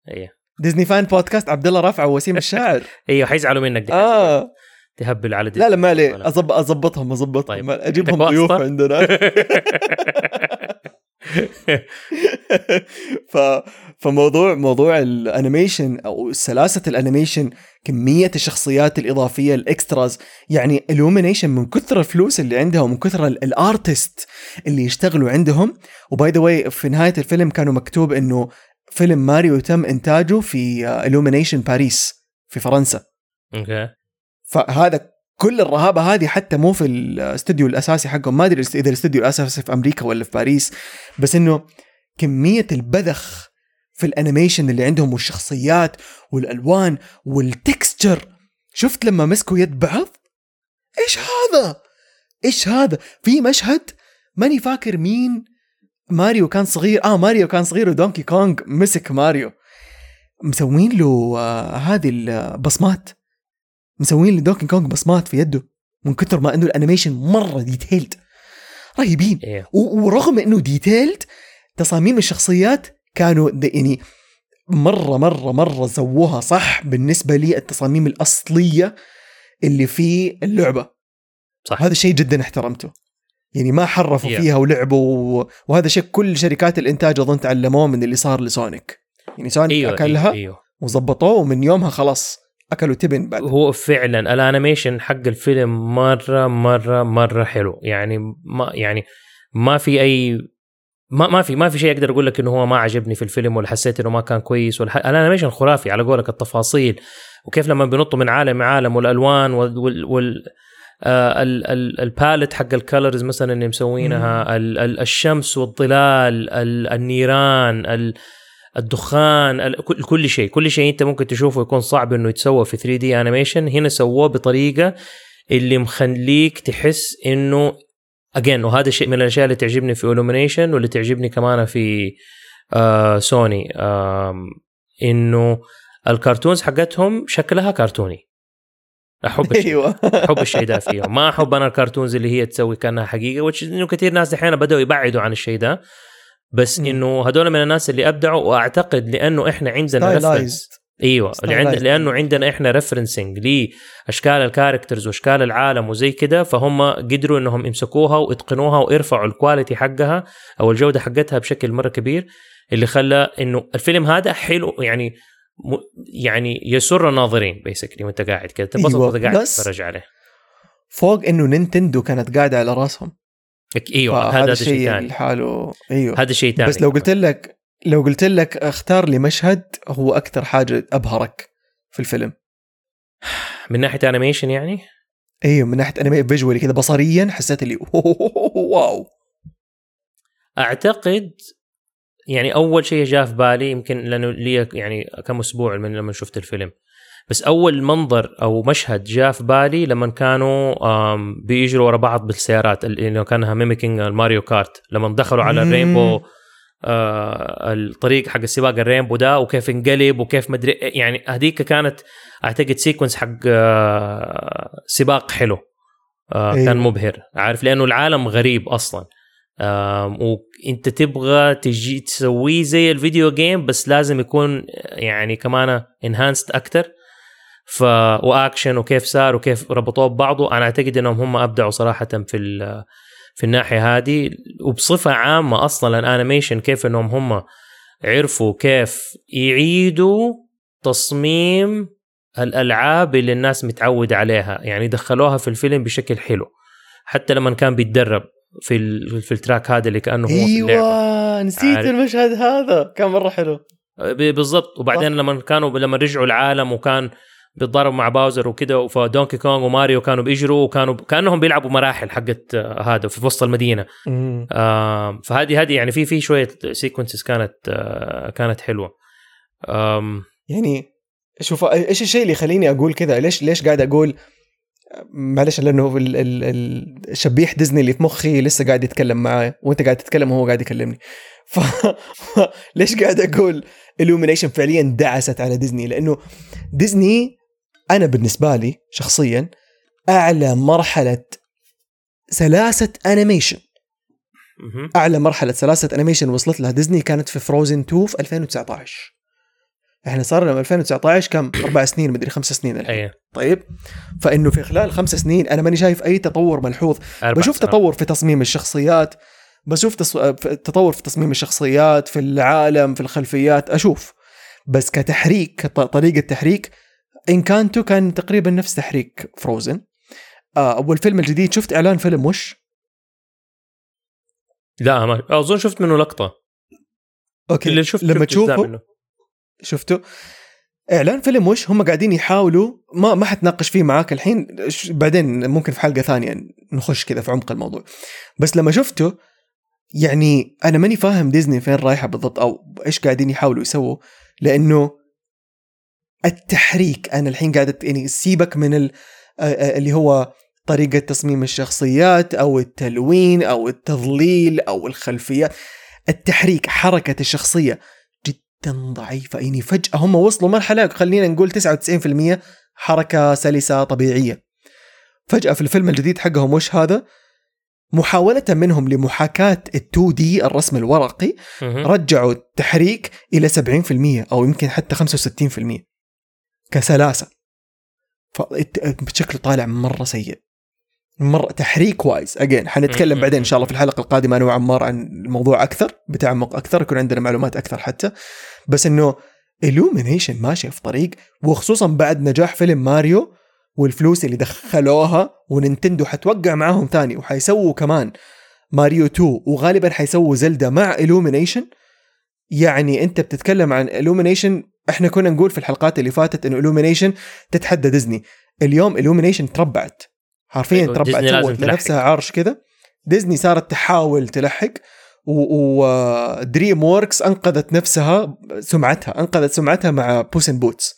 [SPEAKER 2] أيوه
[SPEAKER 1] ديزني fan بودكاست عبد الله رافع ووسيم الشاعر.
[SPEAKER 2] أيوه حيزعلوا منك دحين.
[SPEAKER 1] آه.
[SPEAKER 2] تهبل على
[SPEAKER 1] لا لا ما عليه. أزب... أظبطهم أظبطهم
[SPEAKER 2] طيب. أجيبهم
[SPEAKER 1] ضيوف؟ عندنا ف... فموضوع موضوع الأنيميشن أو سلاسة الأنيميشن كمية الشخصيات الإضافية ال extras يعني Illumination من كثر الفلوس اللي عندهم من كثر ال- artists اللي يشتغلوا عندهم و by the way في نهاية الفيلم كانوا مكتوب إنه فيلم ماريو تم إنتاجه في Illumination باريس في فرنسا
[SPEAKER 2] أوكي
[SPEAKER 1] فهذا كل الرهابة هذه حتى مو في الاستوديو الأساسي حقهم. ما أدري إذا الاستوديو الأساسي في أمريكا ولا في باريس بس إنه كمية البذخ في الأنيميشن اللي عندهم والشخصيات والألوان وال texture. شفت لما مسكوا يد بعض؟ إيش هذا؟ إيش هذا؟ في مشهد ماني فاكر مين ماريو كان صغير. آه ماريو كان صغير ودونكي كونغ مسك ماريو. مسوين له آه هذه البصمات. مسوين لدونكي كونغ بصمات في يده من كثر ما إنه الأنيميشن مرة detailed رهيبين.
[SPEAKER 2] إيه.
[SPEAKER 1] و- ورغم إنه detailed تصاميم الشخصيات كانوا يعني مره مره مرة سووها صح بالنسبة لي التصاميم الأصلية اللي في اللعبة.
[SPEAKER 2] صح.
[SPEAKER 1] هذا شيء جدا احترمته. يعني ما حرفوا
[SPEAKER 2] Yeah.
[SPEAKER 1] فيها ولعبوا وهذا شيء كل شركات الإنتاج أظن تعلموه من اللي صار لسونيك. يعني سونيك
[SPEAKER 2] إيوه
[SPEAKER 1] اكلها
[SPEAKER 2] إيوه, أيوه.
[SPEAKER 1] وظبطوه ومن يومها خلاص أكلوا تبن بعد.
[SPEAKER 2] هو فعلا الانيميشن حق الفيلم مرة مرة مرة حلو. يعني ما يعني ما في أي ما ما في ما في شيء أقدر أقول لك إنه هو ما عجبني في الفيلم ولا حسيت إنه ما كان كويس ولا. الانيميشن خرافي على قولك التفاصيل. وكيف لما بينطوا من عالم لعالم والألوان وال, وال... وال... آه ال... ال... ال palette حق ال colors مثلا اللي مسوينها ال... ال... الشمس والظلال ال... النيران ال... الدخان ال... كل... شيء كل شيء انت ممكن تشوفه يكون صعب انه يتسوى في 3D animation هنا سووه بطريقة اللي مخليك تحس انه again وهذا شيء من الأشياء اللي تعجبني في Illumination واللي تعجبني كمان في آه سوني آه انه ال cartoons حقتهم شكلها كرتوني. أحب الشيء
[SPEAKER 1] أيوه.
[SPEAKER 2] أحب الشيء ده فيهم. ما أحب أنا ال cartoons اللي هي تسوي كأنها حقيقة which إنه كثير ناس دحين بدأوا يبعدوا عن الشيء ده. بس. إنه هذول من الناس اللي أبدعوا وأعتقد لأنه إحنا عندنا stylized إيوه
[SPEAKER 1] Stylized.
[SPEAKER 2] لأنه عندنا إحنا referencing لأشكال ال characters وأشكال العالم وزي كده فهم قدروا إنهم يمسكوها ويتقنوها ويرفعوا ال quality حقها أو الجودة حقتها بشكل مرة كبير اللي خلى إنه الفيلم هذا حلو يعني م يعني يسر الناظرين basically وأنت قاعد كده. تنبسط
[SPEAKER 1] أيوة،
[SPEAKER 2] وأنت قاعد تتفرج عليه.
[SPEAKER 1] فوق إنه نينتندو كانت قاعدة على راسهم.
[SPEAKER 2] إيوه هذا شيء
[SPEAKER 1] لحاله إيوه.
[SPEAKER 2] هذا شيء ثاني
[SPEAKER 1] بس لو قلت لك لو قلت لك اختار لي مشهد هو أكثر حاجة أبهرك في الفيلم.
[SPEAKER 2] من ناحية animation يعني؟
[SPEAKER 1] إيوه من ناحية انمي visually كذا بصريا حسيت اللي wow.
[SPEAKER 2] أعتقد يعني أول شيء جاء في بالي يمكن لأنه لي يعني كم أسبوع من لما شفت الفيلم. بس أول منظر أو مشهد جاء في بالي لما كانوا بيجروا ورا بعض بالسيارات اللي إنه كانها mimicking الماريو كارت لما دخلوا على.
[SPEAKER 1] ال
[SPEAKER 2] Rainbow آه الطريق حق السباق ال Rainbow ده وكيف انقلب وكيف مدري يعني هذيك كانت أعتقد sequence حق آه سباق حلو آه
[SPEAKER 1] أيوه.
[SPEAKER 2] كان مبهر عارف لأنه العالم غريب أصلا آم، وإنت تبغى تجي تسويه زي ال video game بس لازم يكون يعني كمان enhanced أكتر ف واكشن وكيف صار وكيف ربطوه ببعضه. أنا أعتقد إنهم هم أبدعوا صراحة في ال- في الناحية هذه. وبصفة عامة أصلا الانيميشن كيف إنهم هم عرفوا كيف يعيدوا تصميم الألعاب اللي الناس متعود عليها. يعني دخلوها في الفيلم بشكل حلو. حتى لما كان بيتدرب في في ال track هذا اللي كأنه هو
[SPEAKER 1] أيوه نسيت
[SPEAKER 2] عارف.
[SPEAKER 1] المشهد هذا. كان مرة حلو.
[SPEAKER 2] بالضبط. وبعدين لما كانوا لما رجعوا العالم وكان بيتضاربوا مع باوزر وكده فدونكي كونغ وماريو كانوا بيجروا وكانوا كأنهم بيلعبوا مراحل حقت آه، هذا في وسط
[SPEAKER 1] المدينة.
[SPEAKER 2] آم، فهذه هذه يعني في في شوية sequences كانت آه، كانت حلوة. آم،
[SPEAKER 1] يعني شوف إيش الشيء اللي يخليني أقول كذا؟ ليش ليش قاعد أقول معلش لأنه ال- ال- ال- الشبيح ديزني اللي في مخي لسه قاعد يتكلم معاي وأنت قاعد تتكلم وهو قاعد يكلمني. ف... ليش قاعد أقول Illumination فعليا دعست على ديزني؟ لأنه ديزني أنا بالنسبة لي شخصيا أعلى مرحلة سلاسة
[SPEAKER 2] أنيميشن.
[SPEAKER 1] أعلى مرحلة سلاسة أنيميشن وصلت لها ديزني كانت في فروزن 2 في 2019 إحنا صار لنا 2019 كم؟ أربع سنين مدري خمس سنين الحين.
[SPEAKER 2] إيه
[SPEAKER 1] طيب فإنه في خلال خمس سنين أنا ماني شايف أي تطور ملحوظ. بشوف
[SPEAKER 2] سنوات.
[SPEAKER 1] تطور في تصميم الشخصيات بشوف تص... تطور في تصميم الشخصيات في العالم في الخلفيات أشوف. بس كتحريك كط- طريقة تحريك انكانتو كان تقريبا نفس تحريك فروزن آه أول فيلم الجديد شفت إعلان فيلم وش؟
[SPEAKER 2] لا ما أظن شفت منه لقطة.
[SPEAKER 1] okay
[SPEAKER 2] اللي شفت
[SPEAKER 1] لما تشوفه. شفته. إعلان فيلم Wish؟ هم قاعدين يحاولوا ما ما حتناقش فيه معاك الحين. بعدين ممكن في حلقة ثانية نخش كذا في عمق الموضوع. بس لما شفته يعني أنا ماني فاهم ديزني فين رايحة بالضبط أو إيش قاعدين يحاولوا يسووا لأنه التحريك. أنا الحين قاعد يعني سيبك من ال- آه، آه، اللي هو طريقة تصميم الشخصيات أو التلوين أو التظليل أو الخلفيات التحريك حركة الشخصية جدا ضعيفة. يعني فجأة هم وصلوا مرحلة خلينا نقول 99% حركة سلسة طبيعية. فجأة في الفيلم الجديد حقهم وش هذا؟ محاولة منهم لمحاكاة ال 2 دي الرسم الورقي. رجعوا التحريك إلى 70% أو يمكن حتى 65% كسلاسة. فشكله طالع مرة سيء. مرة تحريك wise. again حنتكلم. بعدين إن شاء الله في الحلقة القادمة أنا وعمار عن الموضوع أكثر بتعمق أكثر يكون عندنا معلومات أكثر حتى. بس إنه illumination ماشية في طريق وخصوصا بعد نجاح فيلم ماريو والفلوس اللي دخلوها ونينتندو حتوقع معاهم ثاني وحيسووا كمان ماريو 2 وغالبا حيسووا زلدا مع illumination. يعني أنت بتتكلم عن illumination إحنا كنا نقول في الحلقات اللي فاتت إنه illumination تتحدى ديزني اليوم illumination تربعت. حرفيا
[SPEAKER 2] أيوة،
[SPEAKER 1] تربعت. سوت. لنفسها عرش كذا ديزني صارت تحاول تلحق ودريم ووركس أنقذت نفسها سمعتها. أنقذت سمعتها مع Puss in Boots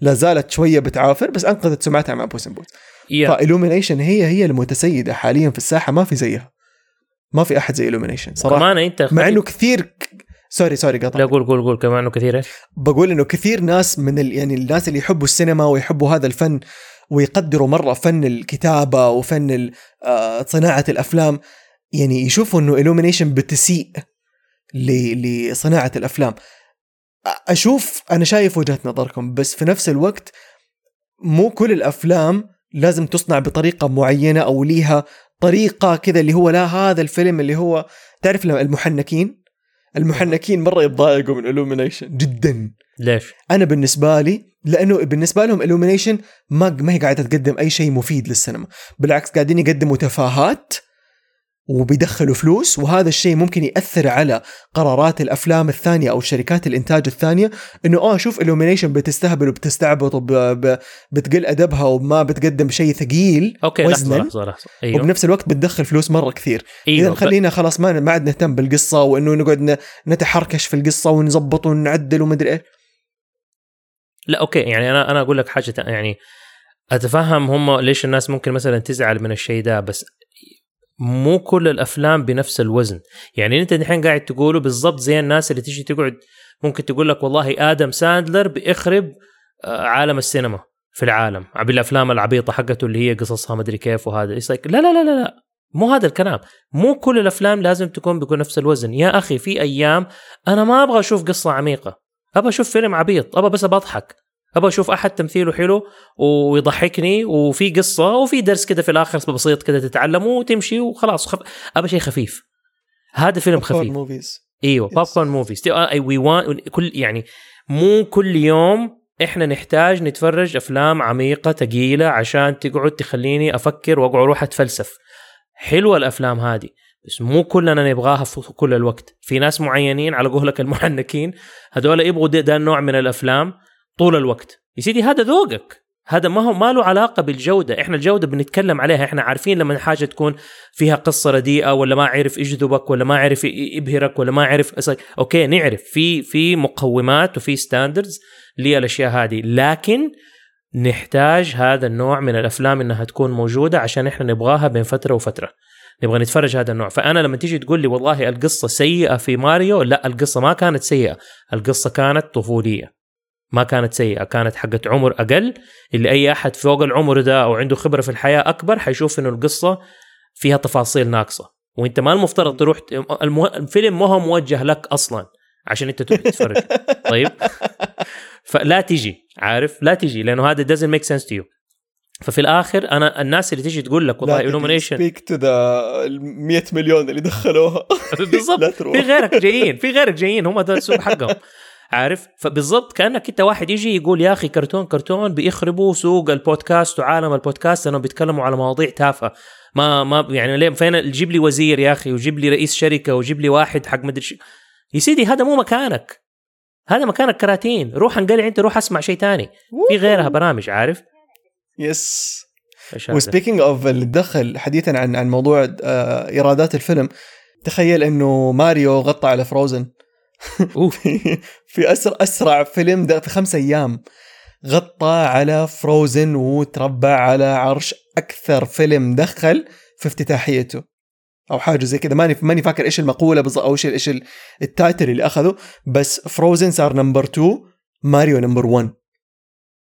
[SPEAKER 1] لا زالت شوية بتعافر بس أنقذت سمعتها مع Puss in
[SPEAKER 2] Boots
[SPEAKER 1] yeah. ف illumination هي هي المتسيدة حاليا في الساحة. ما في زيها. ما في أحد زي illumination صراحة.
[SPEAKER 2] كمان أنت
[SPEAKER 1] مع إنه كثير sorry sorry قطع
[SPEAKER 2] لا قول قول قول كمان إنه كثير إيش؟
[SPEAKER 1] بقول إنه كثير ناس من ال... يعني الناس اللي يحبوا السينما ويحبوا هذا الفن ويقدروا مرة فن الكتابة وفن ال... آه، صناعة الأفلام يعني يشوفوا إنه illumination بتسيء ل... لصناعة الأفلام. أشوف أنا شايف وجهة نظركم بس في نفس الوقت مو كل الأفلام لازم تصنع بطريقة معينة أو ليها طريقة كذا اللي هو لا هذا الفيلم اللي هو تعرف المحنكين؟ المحنكين مرة يتضايقوا من illumination. جدا.
[SPEAKER 2] ليش؟
[SPEAKER 1] أنا بالنسبة لي لأنه بالنسبة لهم illumination ما ما هي قاعدة تقدم أي شيء مفيد للسينما. بالعكس قاعدين يقدموا تفاهات وبيدخلوا فلوس وهذا الشيء ممكن يأثر على قرارات الأفلام الثانية أو شركات الإنتاج الثانية إنه آه شوف illumination بتستهبل وبتستعبط وبتقل أدبها وما بتقدم شيء ثقيل.
[SPEAKER 2] okay
[SPEAKER 1] وزنا
[SPEAKER 2] لحظة لحظة. أيوه.
[SPEAKER 1] وبنفس الوقت بتدخل فلوس مرة كثير.
[SPEAKER 2] أيوه
[SPEAKER 1] إذا خلينا خلاص ما ما عاد نهتم بالقصة وإنه نقعد نتحركش في القصة ونظبط ونعدل ومدري إيه
[SPEAKER 2] لا okay يعني أنا أنا أقول لك حاجة يعني أتفهم هم ليش الناس ممكن مثلا تزعل من الشيء ده بس مو كل الأفلام بنفس الوزن. يعني أنت الحين قاعد تقوله بالضبط زي الناس اللي تيجي تقعد ممكن تقول لك والله آدم ساندلر بيخرب آه، عالم السينما في العالم. بالافلام العبيطة حقته اللي هي قصصها مدري كيف وهذا. لا لا لا لا مو هذا الكلام. مو كل الأفلام لازم تكون بيكون نفس الوزن. يا أخي في أيام أنا ما أبغى أشوف قصة عميقة. أبغى أشوف فيلم عبيط. أبغى بس بضحك أبغى أشوف أحد تمثيله حلو ويضحكني وفي قصة وفي درس كده في الآخر بسيط كده تتعلمه وتمشي وخلاص. خف... أبغى شيء خفيف. هذا فيلم خفيف.
[SPEAKER 1] movies
[SPEAKER 2] إيوه. popcorn movies we want كل يعني مو كل يوم إحنا نحتاج نتفرج أفلام عميقة ثقيلة عشان تقعد تخليني أفكر وأقعد أروح أتفلسف. حلوة الأفلام هذه بس مو كلنا نبغاها في كل الوقت. في ناس معينين على قولك المحنكين هذول يبغوا ده, ده النوع من الأفلام. طول الوقت. يا سيدي هذا ذوقك. هذا ما هو ما له علاقة بالجودة. إحنا الجودة بنتكلم عليها. إحنا عارفين لما حاجة تكون فيها قصة رديئة ولا ما عرف يجذبك ولا ما عرف يبهرك ولا ما عرف okay نعرف. في في مقومات وفي standards للأشياء هذه. لكن نحتاج هذا النوع من الأفلام إنها تكون موجودة عشان إحنا نبغاها بين فترة وفترة. نبغى نتفرج هذا النوع. فأنا لما تيجي تقول لي والله القصة سيئة في ماريو لا القصة ما كانت سيئة. القصة كانت طفولية. ما كانت سيئة. كانت حقت عمر أقل. اللي أي أحد فوق العمر ده أو عنده خبرة في الحياة أكبر حيشوف إنه القصة فيها تفاصيل ناقصة. وأنت ما المفترض تروح المه... الفيلم ما هو موجه لك أصلا عشان أنت تروح تتفرج. طيب؟ فلا تجي. عارف؟ لا تجي. لأنه هذا doesn't make sense to you. ففي الآخر أنا الناس اللي تيجي تقول لك والله illumination
[SPEAKER 1] سبيك تو ذا 100 مليون اللي دخلوها.
[SPEAKER 2] بالضبط. في غيرك جايين. في غيرك جايين. هم ده السوق حقهم. عارف؟ فبالضبط كأنك أنت واحد يجي يقول يا أخي كرتون كرتون بيخربوا سوق البودكاست وعالم البودكاست لأنهم بيتكلموا على مواضيع تافهة. ما ما يعني ليه؟ فين جيب لي وزير يا أخي؟ وجيب لي رئيس شركة؟ وجيب لي واحد حق مدري شو. يا سيدي هذا مو مكانك. هذا مكانك كراتين. روح انقلع أنت روح اسمع شيء تاني في غيرها برامج عارف؟ yes؟ و
[SPEAKER 1] speaking of اللي دخل حديثا عن عن موضوع آه، إيرادات الفيلم تخيل إنه ماريو غطى على Frozen
[SPEAKER 2] أوف
[SPEAKER 1] في اسرع أسرع فيلم ده في خمس أيام. غطى على Frozen وتربع على عرش أكثر فيلم دخل في افتتاحيته. أو حاجة زي كذا. ماني ماني فاكر إيش المقولة بالضبط أو إيش إيش ال- ال title اللي أخذه. بس Frozen صار number 2 ماريو number 1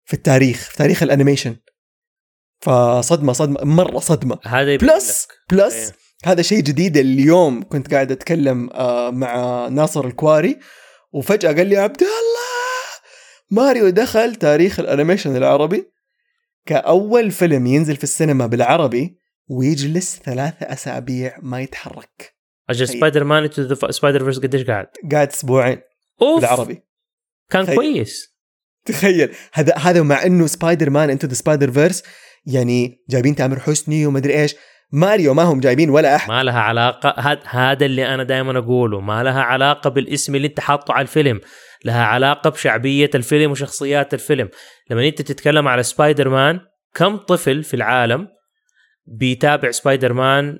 [SPEAKER 1] في التاريخ في تاريخ ال animation. فصدمة صدمة
[SPEAKER 2] مرة صدمة.
[SPEAKER 1] هذا
[SPEAKER 2] plus.
[SPEAKER 1] plus
[SPEAKER 2] إيه.
[SPEAKER 1] هذا شيء جديد اليوم كنت قاعد أتكلم آه، مع ناصر الكواري وفجأة قال لي عبد الله! ماريو دخل تاريخ ال animation العربي. كأول فيلم ينزل في السينما بالعربي ويجلس ثلاثة أسابيع ما يتحرك.
[SPEAKER 2] أجل. Spider-Man Into the Spider-Verse قديش قاعد؟
[SPEAKER 1] قاعد أسبوعين
[SPEAKER 2] أوف!
[SPEAKER 1] بالعربي.
[SPEAKER 2] كان
[SPEAKER 1] تخيل.
[SPEAKER 2] كويس.
[SPEAKER 1] تخيل. هذا هذا مع إنه Spider-Man Into the Spider-Verse يعني جايبين تامر حسني ومدري إيش. ماريو ما هم جايبين ولا أحد.
[SPEAKER 2] ما لها علاقة. هاد- هذا اللي أنا دائما أقوله. ما لها علاقة بالاسم اللي أنت حاطه على الفيلم. لها علاقة بشعبية الفيلم وشخصيات الفيلم. لما أنت تتكلم على سبايدر مان كم طفل في العالم بيتابع سبايدر مان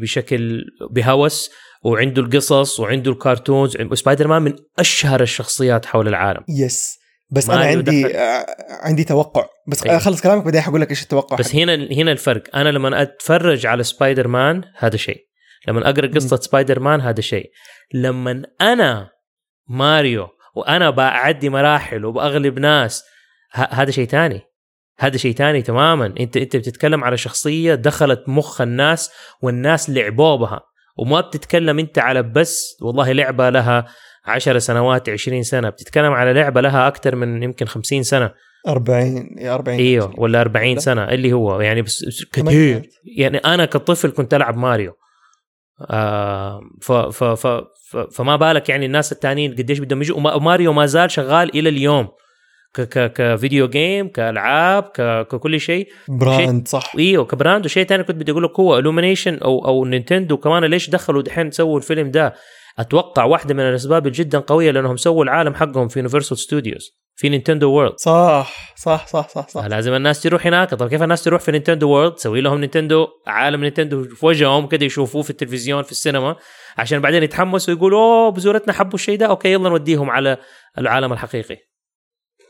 [SPEAKER 2] بشكل بهوس وعنده القصص وعنده ال cartoons سبايدر مان من أشهر الشخصيات حول العالم.
[SPEAKER 1] yes بس
[SPEAKER 2] أنا
[SPEAKER 1] عندي
[SPEAKER 2] دخل.
[SPEAKER 1] آه، عندي توقع. بس
[SPEAKER 2] أيوة.
[SPEAKER 1] أخلص كلامك بعدين حقول لك إيش التوقع.
[SPEAKER 2] بس
[SPEAKER 1] حقي.
[SPEAKER 2] هنا هنا الفرق. أنا لما أتفرج على سبايدر مان هذا شيء. لما أقرأ قصة سبايدر مان هذا شيء. لما أنا ماريو وأنا بعدي مراحل وبأغلب ناس هذا شيء تاني. هذا شيء تاني تماما. انت أنت بتتكلم على شخصية دخلت مخ الناس والناس لعبوا بها وما بتتكلم أنت على بس والله لعبة لها عشر سنوات 20 سنة. بتتكلم على لعبة لها أكثر من يمكن 50 سنة.
[SPEAKER 1] 40 يا 40
[SPEAKER 2] إيوه ولا 40
[SPEAKER 1] لا.
[SPEAKER 2] سنة. اللي هو يعني بس كثير. يعني أنا كطفل كنت ألعب ماريو. آه ف ف ف ف فما بالك يعني الناس التانيين قديش بدهم يجوا. وماريو ما زال شغال إلى اليوم. ك ك ك video game كألعاب ك ككل شيء.
[SPEAKER 1] brand صح.
[SPEAKER 2] إيوه ك brand. وشيء ثاني كنت بدي أقول لك هو Illumination أو أو Nintendo كمان ليش دخلوا دحين سووا الفيلم ده؟ أتوقع واحدة من الأسباب الجدا قوية لأنهم سووا العالم حقهم في Universal Studios في Nintendo World
[SPEAKER 1] صح صح صح صح صح.
[SPEAKER 2] لازم الناس تروح هناك. طب كيف الناس تروح في Nintendo World تسوي لهم Nintendo عالم Nintendo في وجههم كده يشوفوه في التلفزيون في السينما عشان بعدين يتحمسوا ويقولوا أوه بزورتنا حبوا الشيء ده. okay يلا نوديهم على العالم الحقيقي.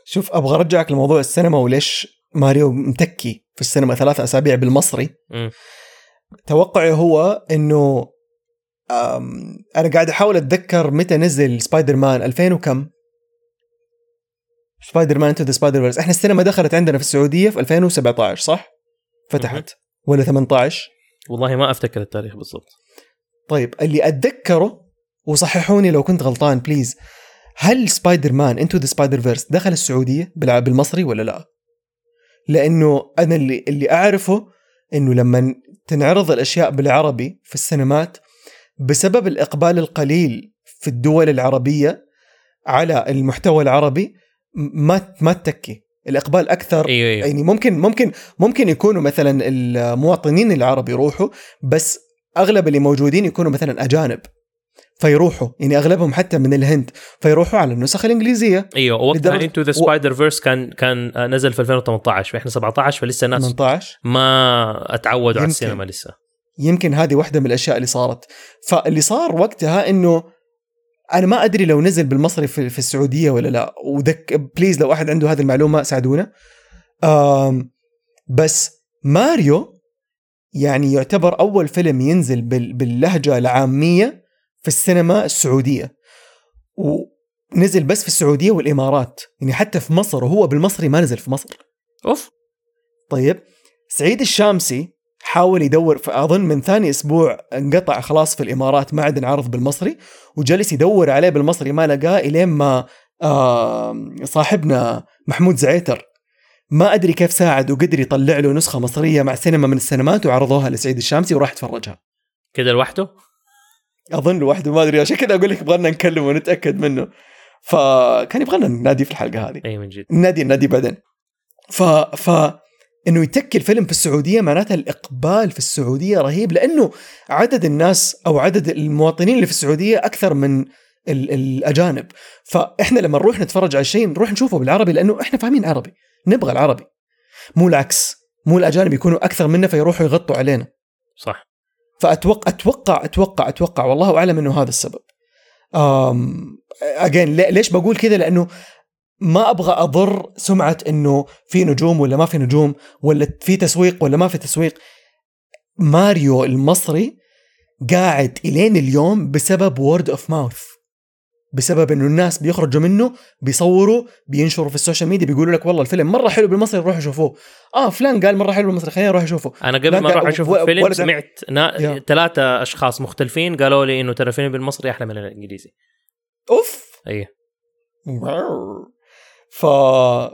[SPEAKER 1] شوف أبغى أرجعك لموضوع السينما وليش ماريو متكي في السينما ثلاثة أسابيع بالمصري.
[SPEAKER 2] مم.
[SPEAKER 1] توقعي هو إنه أنا قاعد أحاول أتذكر متى نزل سبايدر مان 2000 وكم؟ Spider-Man Into the Spider-Verse إحنا السينما دخلت عندنا في السعودية في 2017 صح؟ فتحت. ولا 18
[SPEAKER 2] والله ما أفتكر التاريخ بالضبط.
[SPEAKER 1] طيب اللي أتذكره وصححوني لو كنت غلطان please هل Spider-Man Into the Spider-Verse دخل السعودية بالمصري ولا لا؟ لأنه أنا اللي اللي أعرفه إنه لما تنعرض الأشياء بالعربي في السينمات بسبب الإقبال القليل في الدول العربية على المحتوى العربي ما ما تتكي. الإقبال أكثر
[SPEAKER 2] أيوه أيوه
[SPEAKER 1] يعني ممكن ممكن ممكن يكونوا مثلا المواطنين العرب يروحوا بس أغلب اللي موجودين يكونوا مثلا أجانب فيروحوا. يعني أغلبهم حتى من الهند فيروحوا على النسخ الإنجليزية.
[SPEAKER 2] إيوه وقتها Into the Spider-Verse كان كان نزل في 2018 وإحنا 17 فلسه الناس
[SPEAKER 1] 18
[SPEAKER 2] ما اتعودوا على
[SPEAKER 1] يمكن.
[SPEAKER 2] السينما لسه.
[SPEAKER 1] يمكن هذه واحدة من الأشياء اللي صارت. فاللي صار وقتها إنه أنا ما أدري لو نزل بالمصري في, في السعودية ولا لا. ودك بليز لو أحد عنده هذه المعلومة ساعدونا. بس ماريو يعني يعتبر أول فيلم ينزل بال- باللهجة العامية في السينما السعودية. ونزل بس في السعودية والإمارات. يعني حتى في مصر وهو بالمصري ما نزل في مصر.
[SPEAKER 2] أوف.
[SPEAKER 1] طيب. سعيد الشامسي حاول يدور فاظن من ثاني أسبوع انقطع خلاص في الإمارات ما عاد انعرض بالمصري وجلس يدور عليه بالمصري ما لقاه إلين ما آه صاحبنا محمود زعيتر. ما أدري كيف ساعد وقدر يطلع له نسخة مصرية مع سينما من السينمات وعرضوها لسعيد الشامسي وراح تفرجها
[SPEAKER 2] كده لوحده؟
[SPEAKER 1] أظن لوحده ما أدري عشان كذا أقول لك يبغالنا نكلمه ونتأكد منه. فكان يبغانا ننادي في الحلقة هذه.
[SPEAKER 2] أي من جد.
[SPEAKER 1] نادي النادي بعدين. ف ف إنه يتكي الفيلم في السعودية معناتها الإقبال في السعودية رهيب لأنه عدد الناس أو عدد المواطنين اللي في السعودية أكثر من ال- الأجانب فإحنا لما نروح نتفرج على شيء نروح نشوفه بالعربي لأنه إحنا فاهمين عربي نبغى العربي مو العكس مو الأجانب يكونوا أكثر منا فيروحوا يغطوا علينا
[SPEAKER 2] صح
[SPEAKER 1] فاتوقع أتوقع أتوقع أتوقع والله أعلم إنه هذا السبب. أم اجين ليش بقول كذا؟ لأنه ما أبغى أضر سمعة إنه في نجوم ولا ما في نجوم ولا في تسويق ولا ما في تسويق. ماريو المصري قاعد إلين اليوم بسبب word of mouth بسبب إنه الناس بيخرجوا منه بيصوروا بينشروا في ال social media بيقولوا لك والله الفيلم مرة حلو بالمصري روحوا شوفوه. آه فلان قال مرة حلو بالمصري خلينا نروح نشوفه.
[SPEAKER 2] أنا قبل ما أروح
[SPEAKER 1] أشوف
[SPEAKER 2] الفيلم سمعت نا...
[SPEAKER 1] يا.
[SPEAKER 2] ثلاثة أشخاص مختلفين قالوا لي إنه ترى الفيلم بالمصري أحلى من الإنجليزي.
[SPEAKER 1] أوف.
[SPEAKER 2] اي
[SPEAKER 1] ف...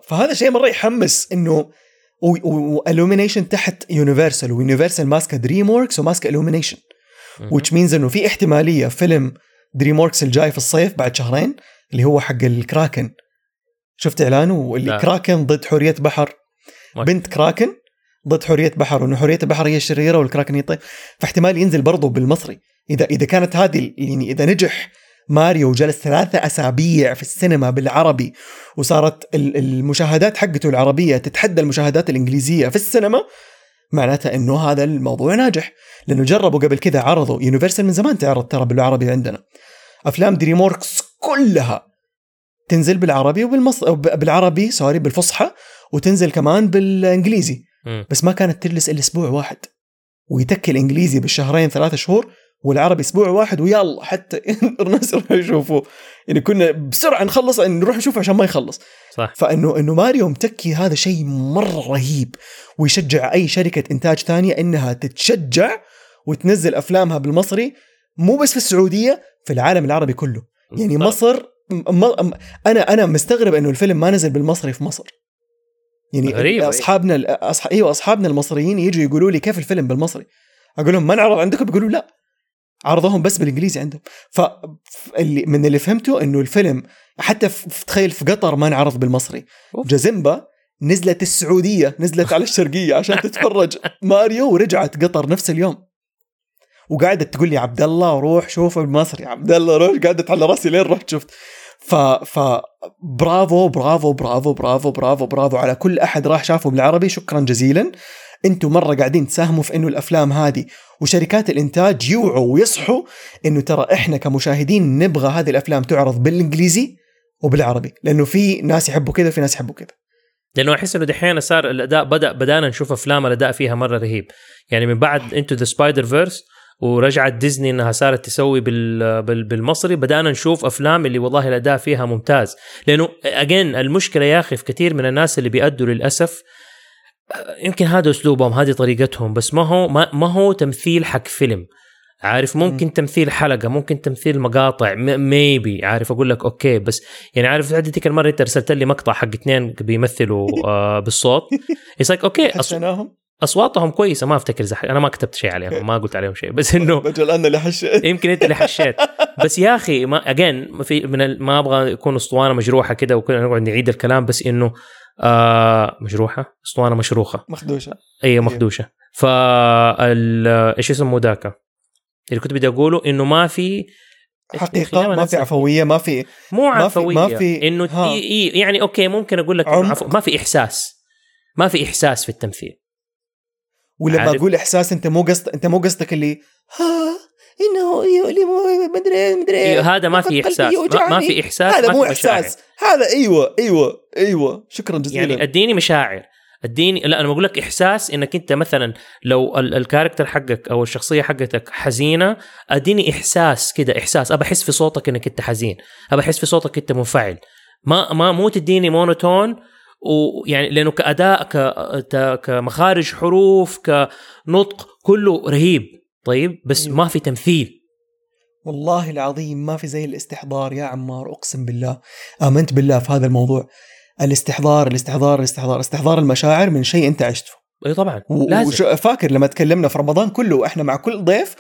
[SPEAKER 1] فهذا شيء مرة يحمس إنه و Illumination تحت Universal و Universal ماسكة DreamWorks وماسكه Illumination which means إنه في احتمالية فيلم DreamWorks الجاي في الصيف بعد شهرين اللي هو حق الكراكن شفت اعلانه ولا
[SPEAKER 2] لا.
[SPEAKER 1] كراكن ضد حوريه بحر. بنت كراكن ضد حوريه بحر وإنه حوريه البحر هي الشريرة والكراكن هي الطيب فاحتمال ينزل برضه بالمصري. اذا إذا كانت هذه يعني إذا نجح ماريو وجلس ثلاثة أسابيع في السينما بالعربي وصارت ال- المشاهدات حقته العربية تتحدى المشاهدات الإنجليزية في السينما معناتها إنه هذا الموضوع ناجح لأنه جربوا قبل كذا عرضوا Universal من زمان تعرض ترى بالعربي عندنا أفلام DreamWorks كلها تنزل بالعربي وبالمص... بالعربي sorry بالفصحى وتنزل كمان
[SPEAKER 2] بالإنجليزي.
[SPEAKER 1] بس ما كانت تجلس إلا أسبوع واحد ويتكي الإنجليزي بالشهرين ثلاثة شهور والعربي أسبوع واحد ويلا حتى الناس يروحوا يشوفوا يعني كنا بسرعة نخلص نروح نشوف عشان ما يخلص.
[SPEAKER 2] صح.
[SPEAKER 1] فإنه إنه ماريو متكي هذا شيء مرة رهيب ويشجع أي شركة إنتاج ثانية إنها تتشجع وتنزل أفلامها بالمصري مو بس في السعودية في العالم العربي كله. يعني
[SPEAKER 2] طبعاً.
[SPEAKER 1] مصر م- م- أنا أنا مستغرب إنه الفيلم ما نزل بالمصري في مصر. يعني
[SPEAKER 2] غريبة.
[SPEAKER 1] أصحابنا أصح... أيوه أصحابنا المصريين يجوا يقولوا لي كيف الفيلم بالمصري؟ أقول لهم ما نعرض عندكم؟ بيقولوا لا. عرضوهم بس بالإنجليزي عندهم. ف اللي من اللي فهمته إنه الفيلم حتى في تخيل في قطر ما انعرض بالمصري. جازمبا نزلت السعودية نزلت على الشرقية عشان تتفرج. ماريو ورجعت قطر نفس اليوم. وقعدت تقول لي عبد الله روح شوفه بالمصري عبد الله روح. قعدت على راسي لين رحت شفت. ف ف برافو برافو برافو برافو برافو برافو على كل أحد راح شافه بالعربي. شكرا جزيلا. أنتم مرة قاعدين تساهموا في انه الأفلام هذه وشركات الإنتاج يوعوا ويصحوا إنه ترى إحنا كمشاهدين نبغى هذه الأفلام تعرض بالإنجليزي وبالعربي لأنه في ناس يحبوا كذا وفي ناس يحبوا كذا.
[SPEAKER 2] لأنه أحس إنه دحين صار الأداء بدأ بدأنا نشوف أفلام الأداء فيها مرة رهيب. يعني من بعد Into the Spider-Verse ورجعت ديزني إنها صارت تسوي بال بال بالمصري بدأنا نشوف أفلام اللي والله الأداء فيها ممتاز. لأنه again المشكلة يا أخي في كثير من الناس اللي بيأدوا للأسف يمكن هذا أسلوبهم هذه طريقتهم بس ما هو ما, ما هو تمثيل حق فيلم. عارف؟ ممكن تمثيل حلقة ممكن تمثيل مقاطع maybe عارف؟ أقول لك okay بس يعني عارف؟ ديك المره أنت ارسلت لي مقطع حق اثنين بيمثلوا آه بالصوت. اتس لايك أوكي
[SPEAKER 1] حسناهم
[SPEAKER 2] أصواتهم كويسة ما أفتكر زح أنا ما كتبت شيء عليهم ما قلت عليهم شيء بس إنه
[SPEAKER 1] بجل أنا اللي حشيت.
[SPEAKER 2] يمكن أنت اللي حشيت. بس يا أخي ما اجين في من ال- ما أبغى يكون أسطوانة مجروحة كده وكلنا نقعد نعيد الكلام بس إنه آه مجروحه أسطوانة مشروخة.
[SPEAKER 1] مخدوشة.
[SPEAKER 2] اي مخدوشة. فال إيش اسمه ذاك؟ اللي كنت بدي أقوله إنه ما في
[SPEAKER 1] حقيقة ما في عفوية ما في
[SPEAKER 2] مو عفويه
[SPEAKER 1] ما في-
[SPEAKER 2] إنه يعني okay ممكن أقول لك. عفو ما في إحساس. ما في إحساس في التمثيل.
[SPEAKER 1] ولما. أقول إحساس أنت مو قصد أنت مو قصدك اللي ها؟ إنه يؤلم مدري مدري
[SPEAKER 2] هذا ما في إحساس. ما, ما. في إحساس
[SPEAKER 1] هذا مو. إحساس. هذا أيوه أيوه أيوه. شكرا جزيلا.
[SPEAKER 2] يعني أديني مشاعر. اديني لا أنا بقول لك إحساس إنك أنت مثلا لو ال- ال character حقك أو الشخصية حقتك حزينة أديني إحساس كده إحساس. أبى أحس في صوتك إنك أنت حزين. أبى أحس في صوتك أنت منفعل. ما ما مو تديني مونوتون ويعني لأنه كأداء كمخارج حروف كنطق كله رهيب. طيب بس
[SPEAKER 1] أيوه.
[SPEAKER 2] ما في تمثيل.
[SPEAKER 1] والله العظيم ما في زي الاستحضار يا عمار أقسم بالله. آمنت بالله في هذا الموضوع. الاستحضار الاستحضار الاستحضار استحضار المشاعر من شيء أنت عشته.
[SPEAKER 2] إي طبعا
[SPEAKER 1] و-
[SPEAKER 2] لازم.
[SPEAKER 1] فاكر لما تكلمنا في رمضان كله إحنا مع كل ضيف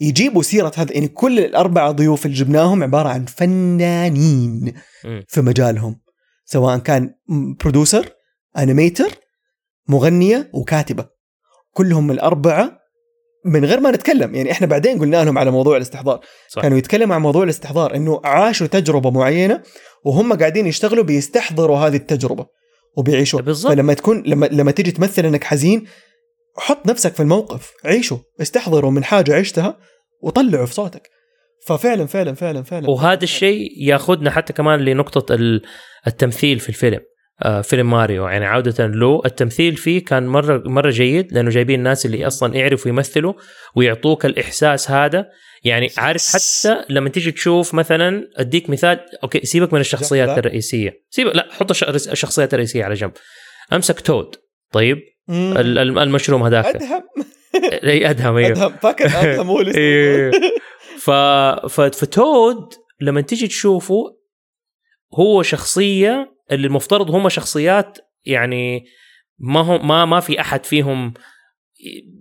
[SPEAKER 1] يجيبوا سيرة هذا يعني كل الاربعه ضيوف اللي جبناهم عبارة عن فنانين
[SPEAKER 2] مم.
[SPEAKER 1] في مجالهم. سواء كان برودوسر انيميتر مغنية وكاتبة. كلهم الأربعة من غير ما نتكلم. يعني إحنا بعدين قلنا لهم على موضوع الاستحضار.
[SPEAKER 2] صح.
[SPEAKER 1] كانوا يتكلموا عن موضوع الاستحضار إنه عاشوا تجربة معينة وهم قاعدين يشتغلوا بيستحضروا هذه التجربة وبيعيشوها
[SPEAKER 2] بالضبط.
[SPEAKER 1] فلما تكون لما لما تيجي تمثل إنك حزين حط نفسك في الموقف. عيشه استحضروا من حاجة عشتها وطلعوا في صوتك. ففعلا فعلا فعلا فعلا.
[SPEAKER 2] وهذا الشيء ياخذنا حتى كمان لنقطة ال- التمثيل في الفيلم. فيلم ماريو. يعني عودة له التمثيل فيه كان مرة مرة جيد لأنه جايبين الناس اللي أصلا يعرفوا يمثلوا ويعطوك الإحساس هذا. يعني عارف حتى لما تيجي تشوف مثلا أديك مثال أوكي سيبك من الشخصيات. الرئيسية. سيبك لا حط الش- الشخصيات الرئيسية على جنب. أمسك تود. طيب؟ المشروم هذاك.
[SPEAKER 1] أدهم.
[SPEAKER 2] إي أدهم أيوه.
[SPEAKER 1] أدهم. فاكر أدهم هو اللي.
[SPEAKER 2] ف... فتود لما تيجي تشوفه هو شخصية اللي المفترض هم شخصيات يعني ما هم ما ما في أحد فيهم